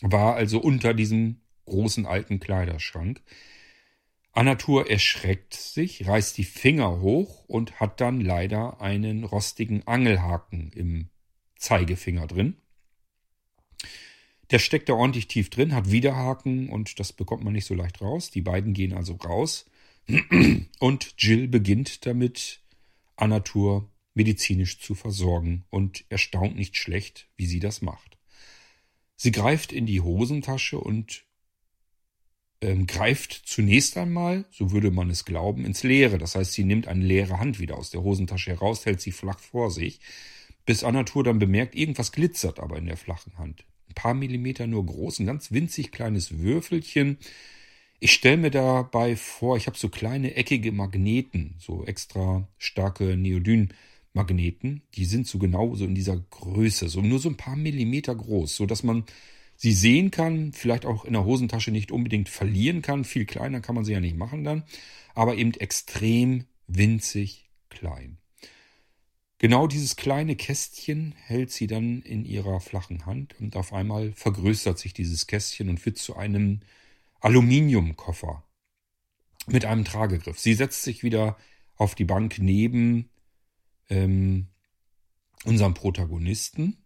war also unter diesem großen alten Kleiderschrank. Anatur erschreckt sich, reißt die Finger hoch und hat dann leider einen rostigen Angelhaken im Zeigefinger drin. Der steckt da ordentlich tief drin, hat Widerhaken und das bekommt man nicht so leicht raus. Die beiden gehen also raus und Jill beginnt damit, Anatur medizinisch zu versorgen und erstaunt nicht schlecht, wie sie das macht. Sie greift in die Hosentasche und ähm, greift zunächst einmal, so würde man es glauben, ins Leere. Das heißt, sie nimmt eine leere Hand wieder aus der Hosentasche heraus, hält sie flach vor sich, bis Anatur dann bemerkt, irgendwas glitzert aber in der flachen Hand. Ein paar Millimeter nur groß, ein ganz winzig kleines Würfelchen. Ich stelle mir dabei vor, ich habe so kleine eckige Magneten, so extra starke Neodyn-Magneten. Die sind so genau so in dieser Größe, so nur so ein paar Millimeter groß, so dass man sie sehen kann, vielleicht auch in der Hosentasche nicht unbedingt verlieren kann. Viel kleiner kann man sie ja nicht machen dann, aber eben extrem winzig klein. Genau dieses kleine Kästchen hält sie dann in ihrer flachen Hand und auf einmal vergrößert sich dieses Kästchen und wird zu einem Aluminiumkoffer mit einem Tragegriff. Sie setzt sich wieder auf die Bank neben ähm, unserem Protagonisten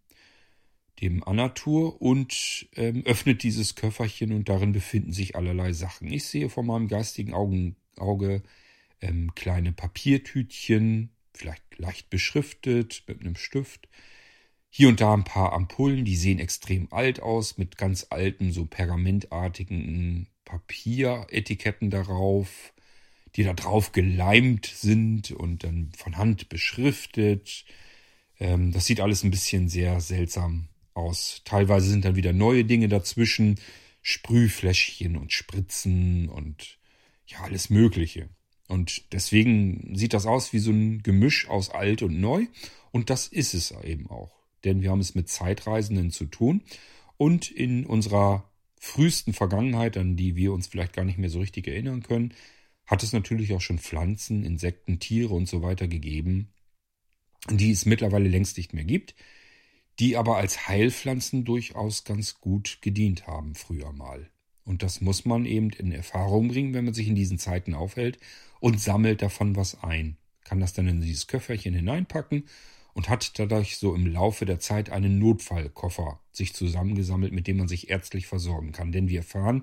dem Anatur und ähm, öffnet dieses Köfferchen und darin befinden sich allerlei Sachen. Ich sehe vor meinem geistigen Augen, Auge ähm, kleine Papiertütchen, vielleicht leicht beschriftet mit einem Stift. Hier und da ein paar Ampullen, die sehen extrem alt aus, mit ganz alten, so pergamentartigen Papieretiketten darauf, die da drauf geleimt sind und dann von Hand beschriftet. Ähm, das sieht alles ein bisschen sehr seltsam aus. Teilweise sind dann wieder neue Dinge dazwischen, Sprühfläschchen und Spritzen und ja, alles Mögliche. Und deswegen sieht das aus wie so ein Gemisch aus alt und neu. Und das ist es eben auch. Denn wir haben es mit Zeitreisenden zu tun. Und in unserer frühesten Vergangenheit, an die wir uns vielleicht gar nicht mehr so richtig erinnern können, hat es natürlich auch schon Pflanzen, Insekten, Tiere und so weiter gegeben, die es mittlerweile längst nicht mehr gibt, die aber als Heilpflanzen durchaus ganz gut gedient haben früher mal. Und das muss man eben in Erfahrung bringen, wenn man sich in diesen Zeiten aufhält und sammelt davon was ein. Kann das dann in dieses Köfferchen hineinpacken und hat dadurch so im Laufe der Zeit einen Notfallkoffer sich zusammengesammelt, mit dem man sich ärztlich versorgen kann. Denn wir erfahren,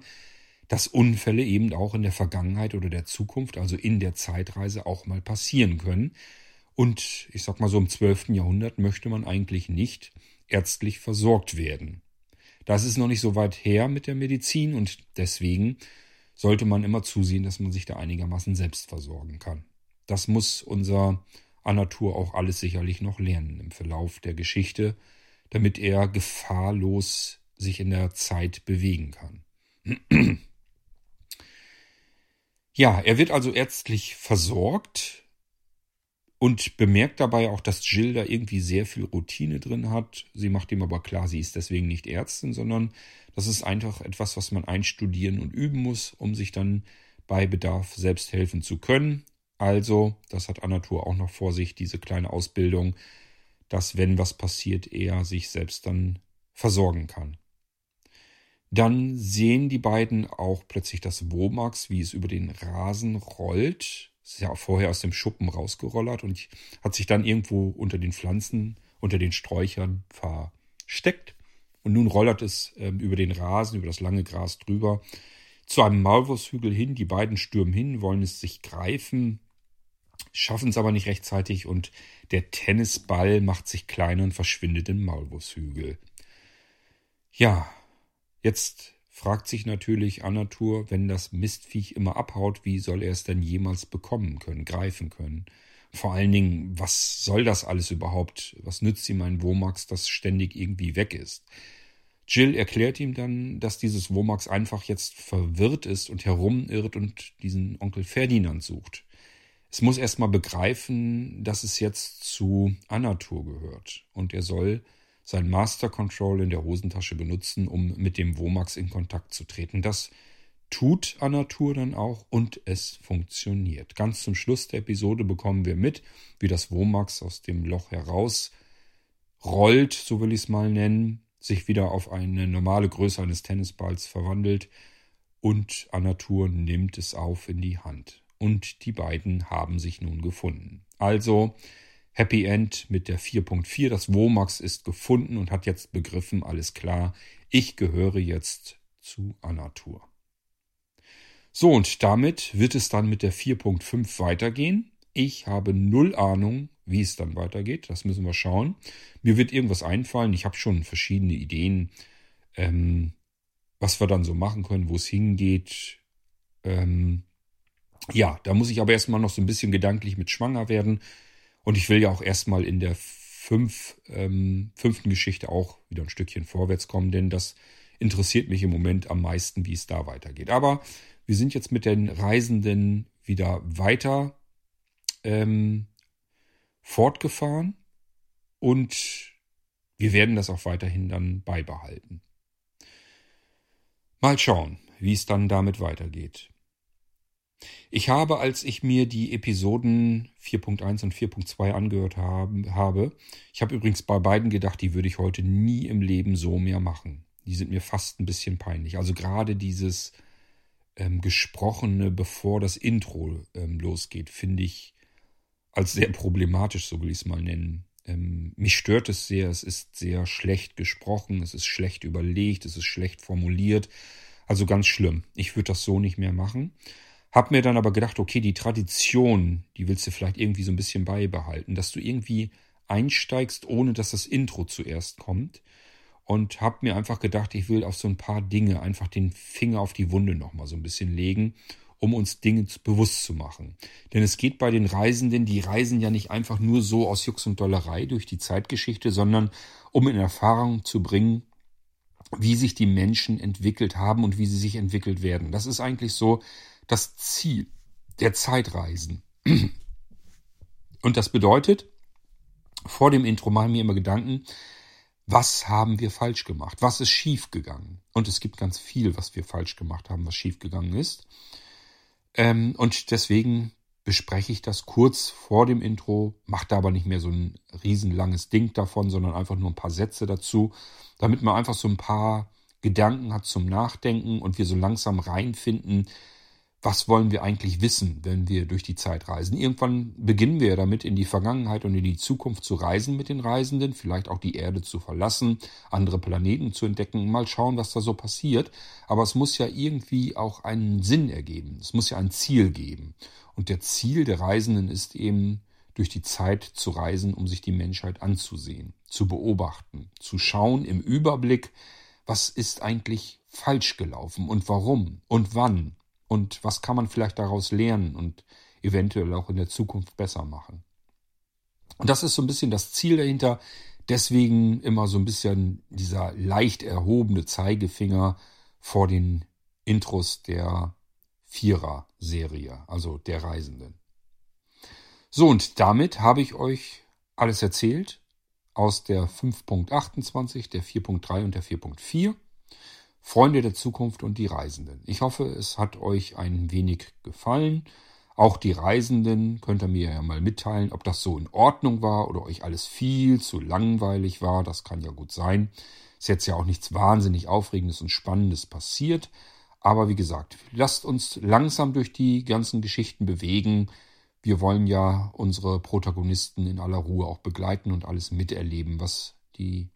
dass Unfälle eben auch in der Vergangenheit oder der Zukunft, also in der Zeitreise, auch mal passieren können. Und ich sag mal so im 12. Jahrhundert möchte man eigentlich nicht ärztlich versorgt werden. Das ist noch nicht so weit her mit der Medizin und deswegen sollte man immer zusehen, dass man sich da einigermaßen selbst versorgen kann. Das muss unser Anatur auch alles sicherlich noch lernen im Verlauf der Geschichte, damit er gefahrlos sich in der Zeit bewegen kann. Ja, er wird also ärztlich versorgt und bemerkt dabei auch, dass Jill da irgendwie sehr viel Routine drin hat. Sie macht ihm aber klar, sie ist deswegen nicht Ärztin, sondern das ist einfach etwas, was man einstudieren und üben muss, um sich dann bei Bedarf selbst helfen zu können. Also, das hat Anatur auch noch vor sich, diese kleine Ausbildung, dass, wenn was passiert, er sich selbst dann versorgen kann. Dann sehen die beiden auch plötzlich das Womax, wie es über den Rasen rollt ist ja auch vorher aus dem Schuppen rausgerollert und hat sich dann irgendwo unter den Pflanzen, unter den Sträuchern versteckt. Und nun rollert es ähm, über den Rasen, über das lange Gras drüber, zu einem Maulwurfshügel hin. Die beiden stürmen hin, wollen es sich greifen, schaffen es aber nicht rechtzeitig und der Tennisball macht sich klein und verschwindet im Maulwurfshügel. Ja, jetzt fragt sich natürlich Anatur, wenn das Mistviech immer abhaut, wie soll er es denn jemals bekommen können, greifen können? Vor allen Dingen, was soll das alles überhaupt? Was nützt ihm ein Womax, das ständig irgendwie weg ist? Jill erklärt ihm dann, dass dieses Womax einfach jetzt verwirrt ist und herumirrt und diesen Onkel Ferdinand sucht. Es muss erstmal begreifen, dass es jetzt zu Anatur gehört und er soll sein Master Control in der Hosentasche benutzen, um mit dem Womax in Kontakt zu treten. Das tut Anatur dann auch und es funktioniert. Ganz zum Schluss der Episode bekommen wir mit, wie das Womax aus dem Loch heraus rollt, so will ich es mal nennen, sich wieder auf eine normale Größe eines Tennisballs verwandelt und Anatur nimmt es auf in die Hand. Und die beiden haben sich nun gefunden. Also Happy End mit der 4.4. Das Womax ist gefunden und hat jetzt begriffen, alles klar, ich gehöre jetzt zu Anatur. So, und damit wird es dann mit der 4.5 weitergehen. Ich habe null Ahnung, wie es dann weitergeht. Das müssen wir schauen. Mir wird irgendwas einfallen. Ich habe schon verschiedene Ideen, ähm, was wir dann so machen können, wo es hingeht. Ähm, ja, da muss ich aber erstmal noch so ein bisschen gedanklich mit schwanger werden. Und ich will ja auch erstmal in der fünf, ähm, fünften Geschichte auch wieder ein Stückchen vorwärts kommen, denn das interessiert mich im Moment am meisten, wie es da weitergeht. Aber wir sind jetzt mit den Reisenden wieder weiter ähm, fortgefahren und wir werden das auch weiterhin dann beibehalten. Mal schauen, wie es dann damit weitergeht. Ich habe, als ich mir die Episoden 4.1 und 4.2 angehört habe, ich habe übrigens bei beiden gedacht, die würde ich heute nie im Leben so mehr machen. Die sind mir fast ein bisschen peinlich. Also gerade dieses ähm, Gesprochene, bevor das Intro ähm, losgeht, finde ich als sehr problematisch, so will ich es mal nennen. Ähm, mich stört es sehr, es ist sehr schlecht gesprochen, es ist schlecht überlegt, es ist schlecht formuliert. Also ganz schlimm. Ich würde das so nicht mehr machen. Hab mir dann aber gedacht, okay, die Tradition, die willst du vielleicht irgendwie so ein bisschen beibehalten, dass du irgendwie einsteigst, ohne dass das Intro zuerst kommt und habe mir einfach gedacht, ich will auf so ein paar Dinge einfach den Finger auf die Wunde nochmal so ein bisschen legen, um uns Dinge bewusst zu machen. Denn es geht bei den Reisenden, die reisen ja nicht einfach nur so aus Jux und Dollerei durch die Zeitgeschichte, sondern um in Erfahrung zu bringen, wie sich die Menschen entwickelt haben und wie sie sich entwickelt werden. Das ist eigentlich so das Ziel der Zeitreisen. Und das bedeutet, vor dem Intro machen wir immer Gedanken, was haben wir falsch gemacht? Was ist schiefgegangen? Und es gibt ganz viel, was wir falsch gemacht haben, was schiefgegangen ist. Ähm, und deswegen bespreche ich das kurz vor dem Intro, mache da aber nicht mehr so ein riesenlanges Ding davon, sondern einfach nur ein paar Sätze dazu, damit man einfach so ein paar Gedanken hat zum Nachdenken und wir so langsam reinfinden, was wollen wir eigentlich wissen, wenn wir durch die Zeit reisen. Irgendwann beginnen wir damit, in die Vergangenheit und in die Zukunft zu reisen mit den Reisenden, vielleicht auch die Erde zu verlassen, andere Planeten zu entdecken, mal schauen, was da so passiert. Aber es muss ja irgendwie auch einen Sinn ergeben. Es muss ja ein Ziel geben. Und der Ziel der Reisenden ist eben, durch die Zeit zu reisen, um sich die Menschheit anzusehen, zu beobachten, zu schauen im Überblick, was ist eigentlich falsch gelaufen und warum und wann und was kann man vielleicht daraus lernen und eventuell auch in der Zukunft besser machen. Und das ist so ein bisschen das Ziel dahinter. Deswegen immer so ein bisschen dieser leicht erhobene Zeigefinger vor den Intros der Vierer-Serie, also der Reisenden. So, und damit habe ich euch alles erzählt aus der 5.28, der 4.3 und der 4.4. Freunde der Zukunft und die Reisenden. Ich hoffe, es hat euch ein wenig gefallen. Auch die Reisenden könnt ihr mir ja mal mitteilen, ob das so in Ordnung war oder euch alles viel zu langweilig war. Das kann ja gut sein. Ist jetzt ja auch nichts wahnsinnig Aufregendes und Spannendes passiert. Aber wie gesagt, lasst uns langsam durch die ganzen Geschichten bewegen. Wir wollen ja unsere Protagonisten in aller Ruhe auch begleiten und alles miterleben, was die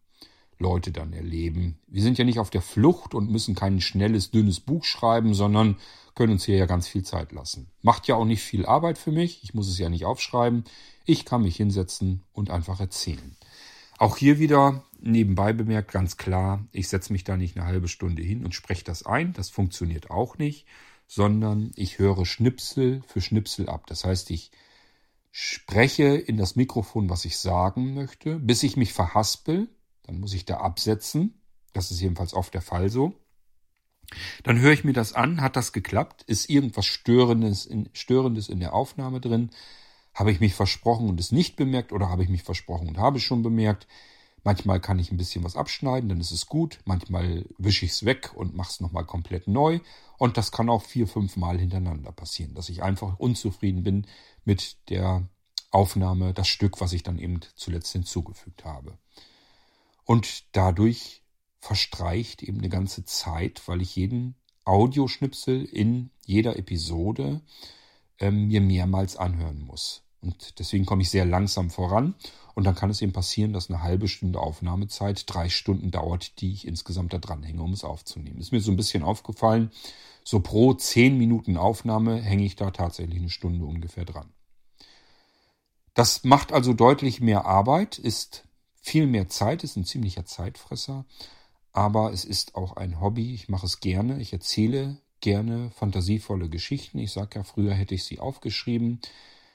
Leute dann erleben. Wir sind ja nicht auf der Flucht und müssen kein schnelles, dünnes Buch schreiben, sondern können uns hier ja ganz viel Zeit lassen. Macht ja auch nicht viel Arbeit für mich. Ich muss es ja nicht aufschreiben. Ich kann mich hinsetzen und einfach erzählen. Auch hier wieder nebenbei bemerkt ganz klar, ich setze mich da nicht eine halbe Stunde hin und spreche das ein. Das funktioniert auch nicht, sondern ich höre Schnipsel für Schnipsel ab. Das heißt, ich spreche in das Mikrofon, was ich sagen möchte, bis ich mich verhaspel dann muss ich da absetzen. Das ist jedenfalls oft der Fall so. Dann höre ich mir das an, hat das geklappt? Ist irgendwas Störendes in, Störendes in der Aufnahme drin? Habe ich mich versprochen und es nicht bemerkt oder habe ich mich versprochen und habe es schon bemerkt? Manchmal kann ich ein bisschen was abschneiden, dann ist es gut. Manchmal wische ich es weg und mache es nochmal komplett neu. Und das kann auch vier, fünf Mal hintereinander passieren, dass ich einfach unzufrieden bin mit der Aufnahme, das Stück, was ich dann eben zuletzt hinzugefügt habe. Und dadurch verstreicht eben eine ganze Zeit, weil ich jeden Audioschnipsel in jeder Episode ähm, mir mehrmals anhören muss. Und deswegen komme ich sehr langsam voran. Und dann kann es eben passieren, dass eine halbe Stunde Aufnahmezeit drei Stunden dauert, die ich insgesamt da dranhänge, um es aufzunehmen. Ist mir so ein bisschen aufgefallen. So pro zehn Minuten Aufnahme hänge ich da tatsächlich eine Stunde ungefähr dran. Das macht also deutlich mehr Arbeit, ist viel mehr Zeit, ist ein ziemlicher Zeitfresser. Aber es ist auch ein Hobby. Ich mache es gerne. Ich erzähle gerne fantasievolle Geschichten. Ich sage ja, früher hätte ich sie aufgeschrieben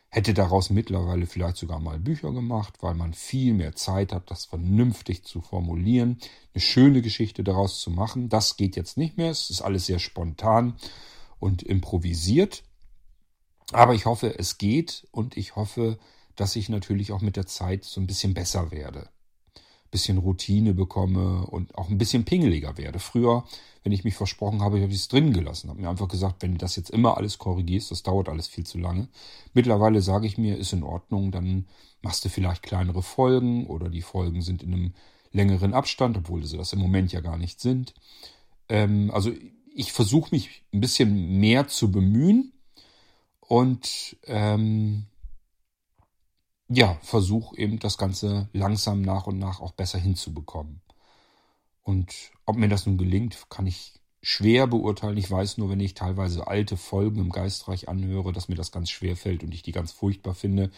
hätte daraus mittlerweile vielleicht sogar mal Bücher gemacht, weil man viel mehr Zeit hat, das vernünftig zu formulieren, eine schöne Geschichte daraus zu machen. Das geht jetzt nicht mehr. Es ist alles sehr spontan und improvisiert. Aber ich hoffe, es geht und ich hoffe, dass ich natürlich auch mit der Zeit so ein bisschen besser werde bisschen Routine bekomme und auch ein bisschen pingeliger werde. Früher, wenn ich mich versprochen habe, habe ich es drin gelassen. Habe mir einfach gesagt, wenn du das jetzt immer alles korrigierst, das dauert alles viel zu lange. Mittlerweile sage ich mir, ist in Ordnung, dann machst du vielleicht kleinere Folgen oder die Folgen sind in einem längeren Abstand, obwohl sie das im Moment ja gar nicht sind. Ähm, also ich versuche mich ein bisschen mehr zu bemühen und ähm, ja, versuche eben das Ganze langsam nach und nach auch besser hinzubekommen. Und ob mir das nun gelingt, kann ich schwer beurteilen. Ich weiß nur, wenn ich teilweise alte Folgen im Geistreich anhöre, dass mir das ganz schwer fällt und ich die ganz furchtbar finde.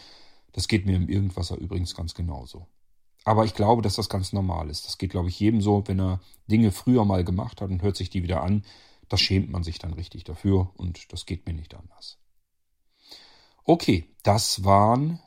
Das geht mir im Irgendwasser übrigens ganz genauso. Aber ich glaube, dass das ganz normal ist. Das geht, glaube ich, jedem so, wenn er Dinge früher mal gemacht hat und hört sich die wieder an. Da schämt man sich dann richtig dafür und das geht mir nicht anders. Okay, das waren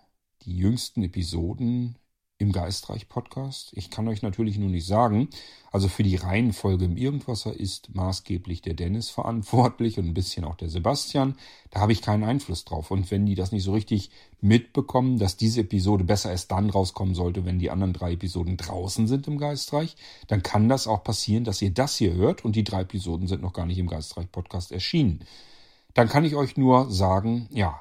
die jüngsten Episoden im Geistreich Podcast. Ich kann euch natürlich nur nicht sagen, also für die Reihenfolge im Irgendwasser ist maßgeblich der Dennis verantwortlich und ein bisschen auch der Sebastian. Da habe ich keinen Einfluss drauf. Und wenn die das nicht so richtig mitbekommen, dass diese Episode besser erst dann rauskommen sollte, wenn die anderen drei Episoden draußen sind im Geistreich, dann kann das auch passieren, dass ihr das hier hört und die drei Episoden sind noch gar nicht im Geistreich Podcast erschienen. Dann kann ich euch nur sagen, ja,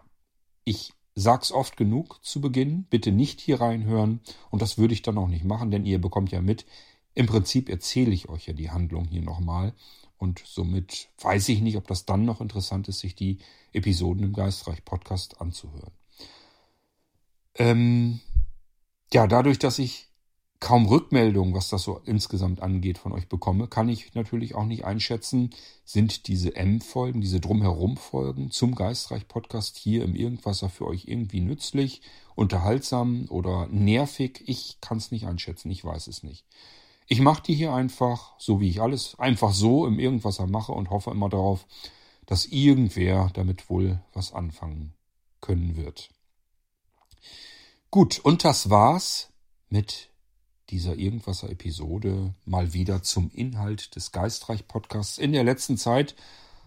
ich sag's oft genug zu Beginn, bitte nicht hier reinhören und das würde ich dann auch nicht machen, denn ihr bekommt ja mit, im Prinzip erzähle ich euch ja die Handlung hier nochmal und somit weiß ich nicht, ob das dann noch interessant ist, sich die Episoden im Geistreich Podcast anzuhören. Ähm, ja, dadurch, dass ich kaum Rückmeldungen, was das so insgesamt angeht, von euch bekomme, kann ich natürlich auch nicht einschätzen, sind diese M-Folgen, diese Drumherum-Folgen zum Geistreich-Podcast hier im Irgendwasser für euch irgendwie nützlich, unterhaltsam oder nervig? Ich kann es nicht einschätzen, ich weiß es nicht. Ich mache die hier einfach, so wie ich alles einfach so im Irgendwasser mache und hoffe immer darauf, dass irgendwer damit wohl was anfangen können wird. Gut, und das war's mit dieser Irgendwasser Episode mal wieder zum Inhalt des Geistreich Podcasts. In der letzten Zeit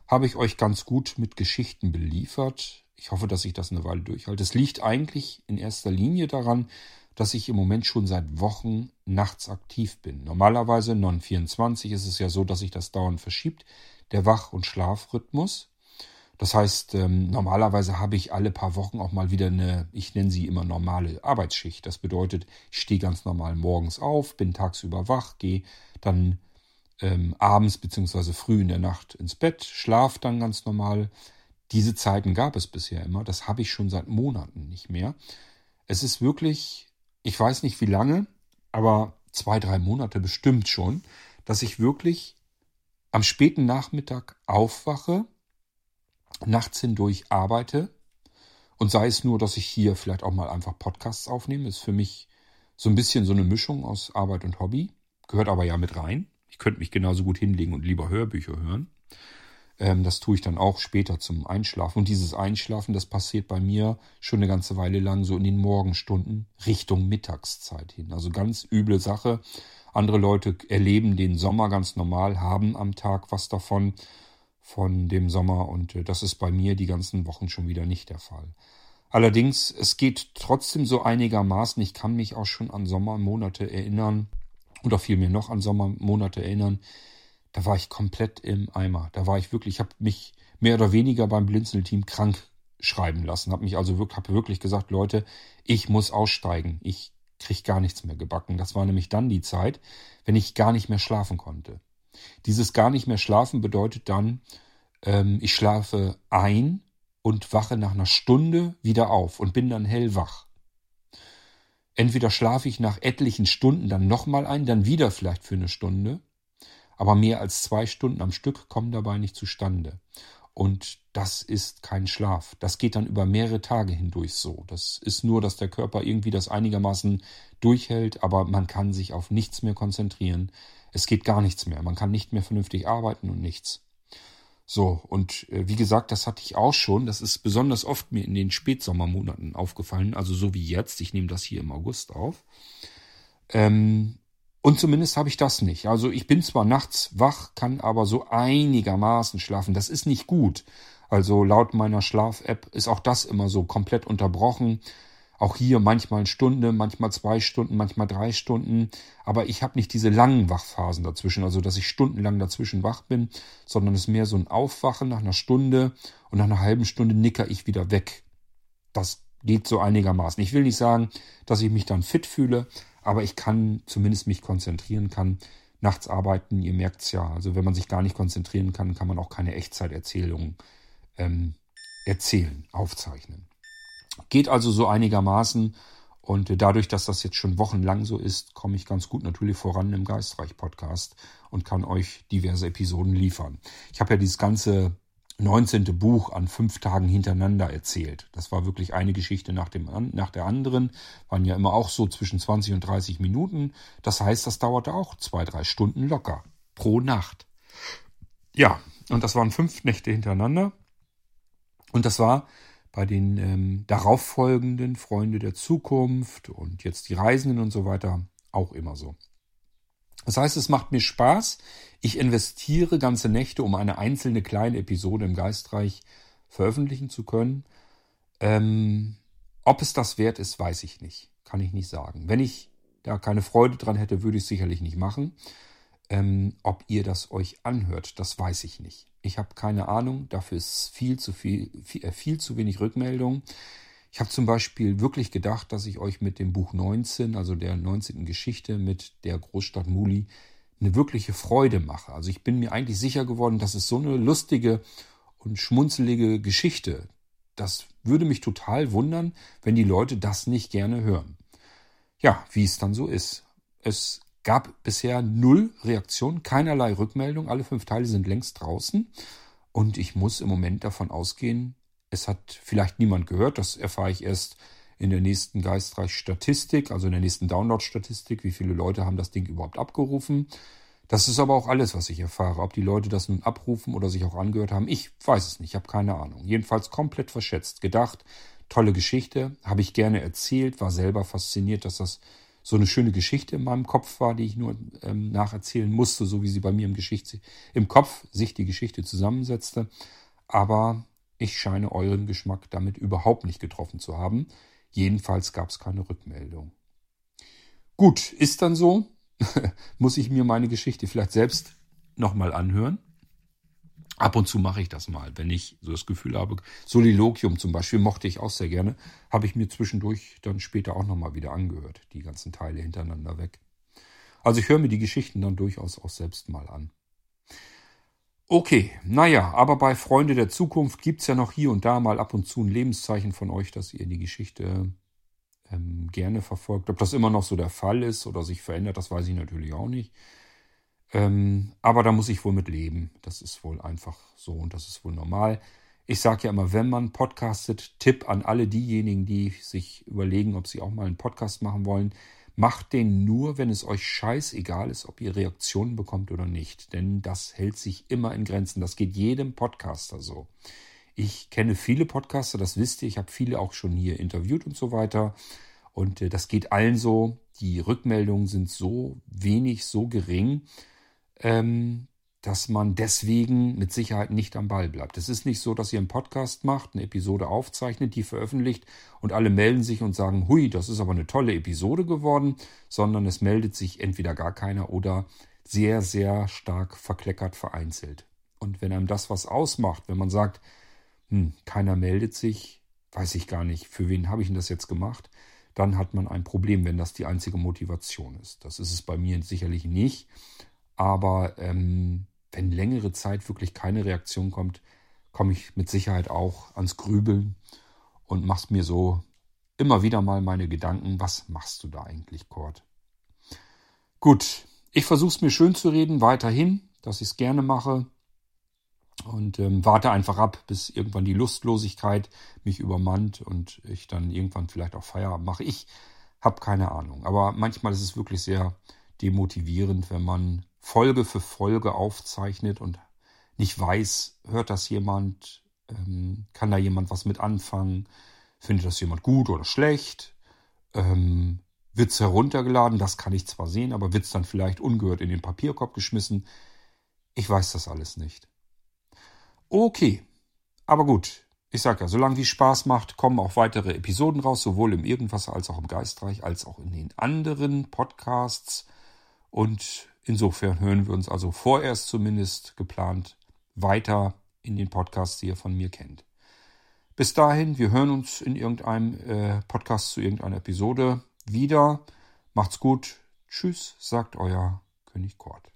habe ich euch ganz gut mit Geschichten beliefert. Ich hoffe, dass ich das eine Weile durchhalte. Es liegt eigentlich in erster Linie daran, dass ich im Moment schon seit Wochen nachts aktiv bin. Normalerweise 924 ist es ja so, dass sich das dauernd verschiebt, der Wach- und Schlafrhythmus. Das heißt, ähm, normalerweise habe ich alle paar Wochen auch mal wieder eine, ich nenne sie immer normale Arbeitsschicht. Das bedeutet, ich stehe ganz normal morgens auf, bin tagsüber wach, gehe dann ähm, abends beziehungsweise früh in der Nacht ins Bett, schlafe dann ganz normal. Diese Zeiten gab es bisher immer. Das habe ich schon seit Monaten nicht mehr. Es ist wirklich, ich weiß nicht wie lange, aber zwei, drei Monate bestimmt schon, dass ich wirklich am späten Nachmittag aufwache nachts hindurch arbeite und sei es nur, dass ich hier vielleicht auch mal einfach Podcasts aufnehme, ist für mich so ein bisschen so eine Mischung aus Arbeit und Hobby, gehört aber ja mit rein. Ich könnte mich genauso gut hinlegen und lieber Hörbücher hören. Ähm, das tue ich dann auch später zum Einschlafen. Und dieses Einschlafen, das passiert bei mir schon eine ganze Weile lang so in den Morgenstunden Richtung Mittagszeit hin. Also ganz üble Sache. Andere Leute erleben den Sommer ganz normal, haben am Tag was davon von dem Sommer und äh, das ist bei mir die ganzen Wochen schon wieder nicht der Fall. Allerdings, es geht trotzdem so einigermaßen. Ich kann mich auch schon an Sommermonate erinnern oder vielmehr noch an Sommermonate erinnern. Da war ich komplett im Eimer. Da war ich wirklich, ich habe mich mehr oder weniger beim Blinzelteam krank schreiben lassen. Habe mich also wirklich, habe wirklich gesagt, Leute, ich muss aussteigen. Ich krieg gar nichts mehr gebacken. Das war nämlich dann die Zeit, wenn ich gar nicht mehr schlafen konnte. Dieses gar nicht mehr schlafen bedeutet dann, ähm, ich schlafe ein und wache nach einer Stunde wieder auf und bin dann hellwach. Entweder schlafe ich nach etlichen Stunden dann nochmal ein, dann wieder vielleicht für eine Stunde, aber mehr als zwei Stunden am Stück kommen dabei nicht zustande. Und das ist kein Schlaf. Das geht dann über mehrere Tage hindurch so. Das ist nur, dass der Körper irgendwie das einigermaßen durchhält, aber man kann sich auf nichts mehr konzentrieren. Es geht gar nichts mehr. Man kann nicht mehr vernünftig arbeiten und nichts. So, und äh, wie gesagt, das hatte ich auch schon. Das ist besonders oft mir in den Spätsommermonaten aufgefallen, also so wie jetzt. Ich nehme das hier im August auf. Ähm, und zumindest habe ich das nicht. Also ich bin zwar nachts wach, kann aber so einigermaßen schlafen. Das ist nicht gut. Also laut meiner Schlaf-App ist auch das immer so komplett unterbrochen. Auch hier manchmal eine Stunde, manchmal zwei Stunden, manchmal drei Stunden. Aber ich habe nicht diese langen Wachphasen dazwischen, also dass ich stundenlang dazwischen wach bin, sondern es ist mehr so ein Aufwachen nach einer Stunde und nach einer halben Stunde nicker ich wieder weg. Das geht so einigermaßen. Ich will nicht sagen, dass ich mich dann fit fühle, aber ich kann zumindest mich konzentrieren, kann nachts arbeiten, ihr merkt's ja. Also wenn man sich gar nicht konzentrieren kann, kann man auch keine Echtzeiterzählungen ähm, erzählen, aufzeichnen. Geht also so einigermaßen und dadurch, dass das jetzt schon wochenlang so ist, komme ich ganz gut natürlich voran im Geistreich-Podcast und kann euch diverse Episoden liefern. Ich habe ja dieses ganze 19. Buch an fünf Tagen hintereinander erzählt. Das war wirklich eine Geschichte nach, dem, nach der anderen. Waren ja immer auch so zwischen 20 und 30 Minuten. Das heißt, das dauerte auch zwei, drei Stunden locker. Pro Nacht. Ja, und das waren fünf Nächte hintereinander. Und das war bei den ähm, darauffolgenden Freunde der Zukunft und jetzt die Reisenden und so weiter auch immer so. Das heißt, es macht mir Spaß. Ich investiere ganze Nächte, um eine einzelne kleine Episode im Geistreich veröffentlichen zu können. Ähm, ob es das wert ist, weiß ich nicht. Kann ich nicht sagen. Wenn ich da keine Freude dran hätte, würde ich es sicherlich nicht machen. Ähm, ob ihr das euch anhört, das weiß ich nicht. Ich habe keine Ahnung. Dafür ist viel zu viel, viel, äh, viel zu wenig Rückmeldung. Ich habe zum Beispiel wirklich gedacht, dass ich euch mit dem Buch 19, also der 19. Geschichte mit der Großstadt Muli, eine wirkliche Freude mache. Also ich bin mir eigentlich sicher geworden, dass es so eine lustige und schmunzelige Geschichte. Das würde mich total wundern, wenn die Leute das nicht gerne hören. Ja, wie es dann so ist. Es gab bisher null Reaktion, keinerlei Rückmeldung. Alle fünf Teile sind längst draußen. Und ich muss im Moment davon ausgehen, es hat vielleicht niemand gehört, das erfahre ich erst in der nächsten Geistreich-Statistik, also in der nächsten Download-Statistik, wie viele Leute haben das Ding überhaupt abgerufen. Das ist aber auch alles, was ich erfahre. Ob die Leute das nun abrufen oder sich auch angehört haben, ich weiß es nicht, ich habe keine Ahnung. Jedenfalls komplett verschätzt. Gedacht, tolle Geschichte, habe ich gerne erzählt, war selber fasziniert, dass das so eine schöne Geschichte in meinem Kopf war, die ich nur ähm, nacherzählen musste, so wie sie bei mir im, Geschichte, im Kopf sich die Geschichte zusammensetzte. Aber ich scheine euren Geschmack damit überhaupt nicht getroffen zu haben. Jedenfalls gab es keine Rückmeldung. Gut, ist dann so. Muss ich mir meine Geschichte vielleicht selbst nochmal anhören. Ab und zu mache ich das mal, wenn ich so das Gefühl habe, Soliloquium zum Beispiel mochte ich auch sehr gerne, habe ich mir zwischendurch dann später auch nochmal wieder angehört, die ganzen Teile hintereinander weg. Also ich höre mir die Geschichten dann durchaus auch selbst mal an. Okay, naja, aber bei Freunde der Zukunft gibt's ja noch hier und da mal ab und zu ein Lebenszeichen von euch, dass ihr die Geschichte ähm, gerne verfolgt. Ob das immer noch so der Fall ist oder sich verändert, das weiß ich natürlich auch nicht. Ähm, aber da muss ich wohl mit leben. Das ist wohl einfach so und das ist wohl normal. Ich sage ja immer, wenn man podcastet, Tipp an alle diejenigen, die sich überlegen, ob sie auch mal einen Podcast machen wollen. Macht den nur, wenn es euch scheißegal ist, ob ihr Reaktionen bekommt oder nicht. Denn das hält sich immer in Grenzen. Das geht jedem Podcaster so. Ich kenne viele Podcaster, das wisst ihr. Ich habe viele auch schon hier interviewt und so weiter. Und äh, das geht allen so. Die Rückmeldungen sind so wenig, so gering. Ähm, dass man deswegen mit Sicherheit nicht am Ball bleibt. Es ist nicht so, dass ihr einen Podcast macht, eine Episode aufzeichnet, die veröffentlicht und alle melden sich und sagen, hui, das ist aber eine tolle Episode geworden, sondern es meldet sich entweder gar keiner oder sehr, sehr stark verkleckert vereinzelt. Und wenn einem das was ausmacht, wenn man sagt, hm, keiner meldet sich, weiß ich gar nicht, für wen habe ich denn das jetzt gemacht, dann hat man ein Problem, wenn das die einzige Motivation ist. Das ist es bei mir sicherlich nicht. Aber ähm, wenn längere Zeit wirklich keine Reaktion kommt, komme ich mit Sicherheit auch ans Grübeln und mach's mir so immer wieder mal meine Gedanken, was machst du da eigentlich, Kurt? Gut, ich versuche es mir schön zu reden, weiterhin, dass ich es gerne mache und ähm, warte einfach ab, bis irgendwann die Lustlosigkeit mich übermannt und ich dann irgendwann vielleicht auch Feierabend mache. Ich habe keine Ahnung, aber manchmal ist es wirklich sehr demotivierend, wenn man Folge für Folge aufzeichnet und nicht weiß, hört das jemand, ähm, kann da jemand was mit anfangen, findet das jemand gut oder schlecht, ähm, wird es heruntergeladen, das kann ich zwar sehen, aber wird es dann vielleicht ungehört in den Papierkorb geschmissen. Ich weiß das alles nicht. Okay, aber gut. Ich sag ja, solange wie Spaß macht, kommen auch weitere Episoden raus, sowohl im Irgendwasser als auch im Geistreich, als auch in den anderen Podcasts. Und insofern hören wir uns also vorerst zumindest geplant weiter in den Podcasts, die ihr von mir kennt. Bis dahin, wir hören uns in irgendeinem äh, Podcast zu irgendeiner Episode wieder. Macht's gut. Tschüss, sagt euer König Kort.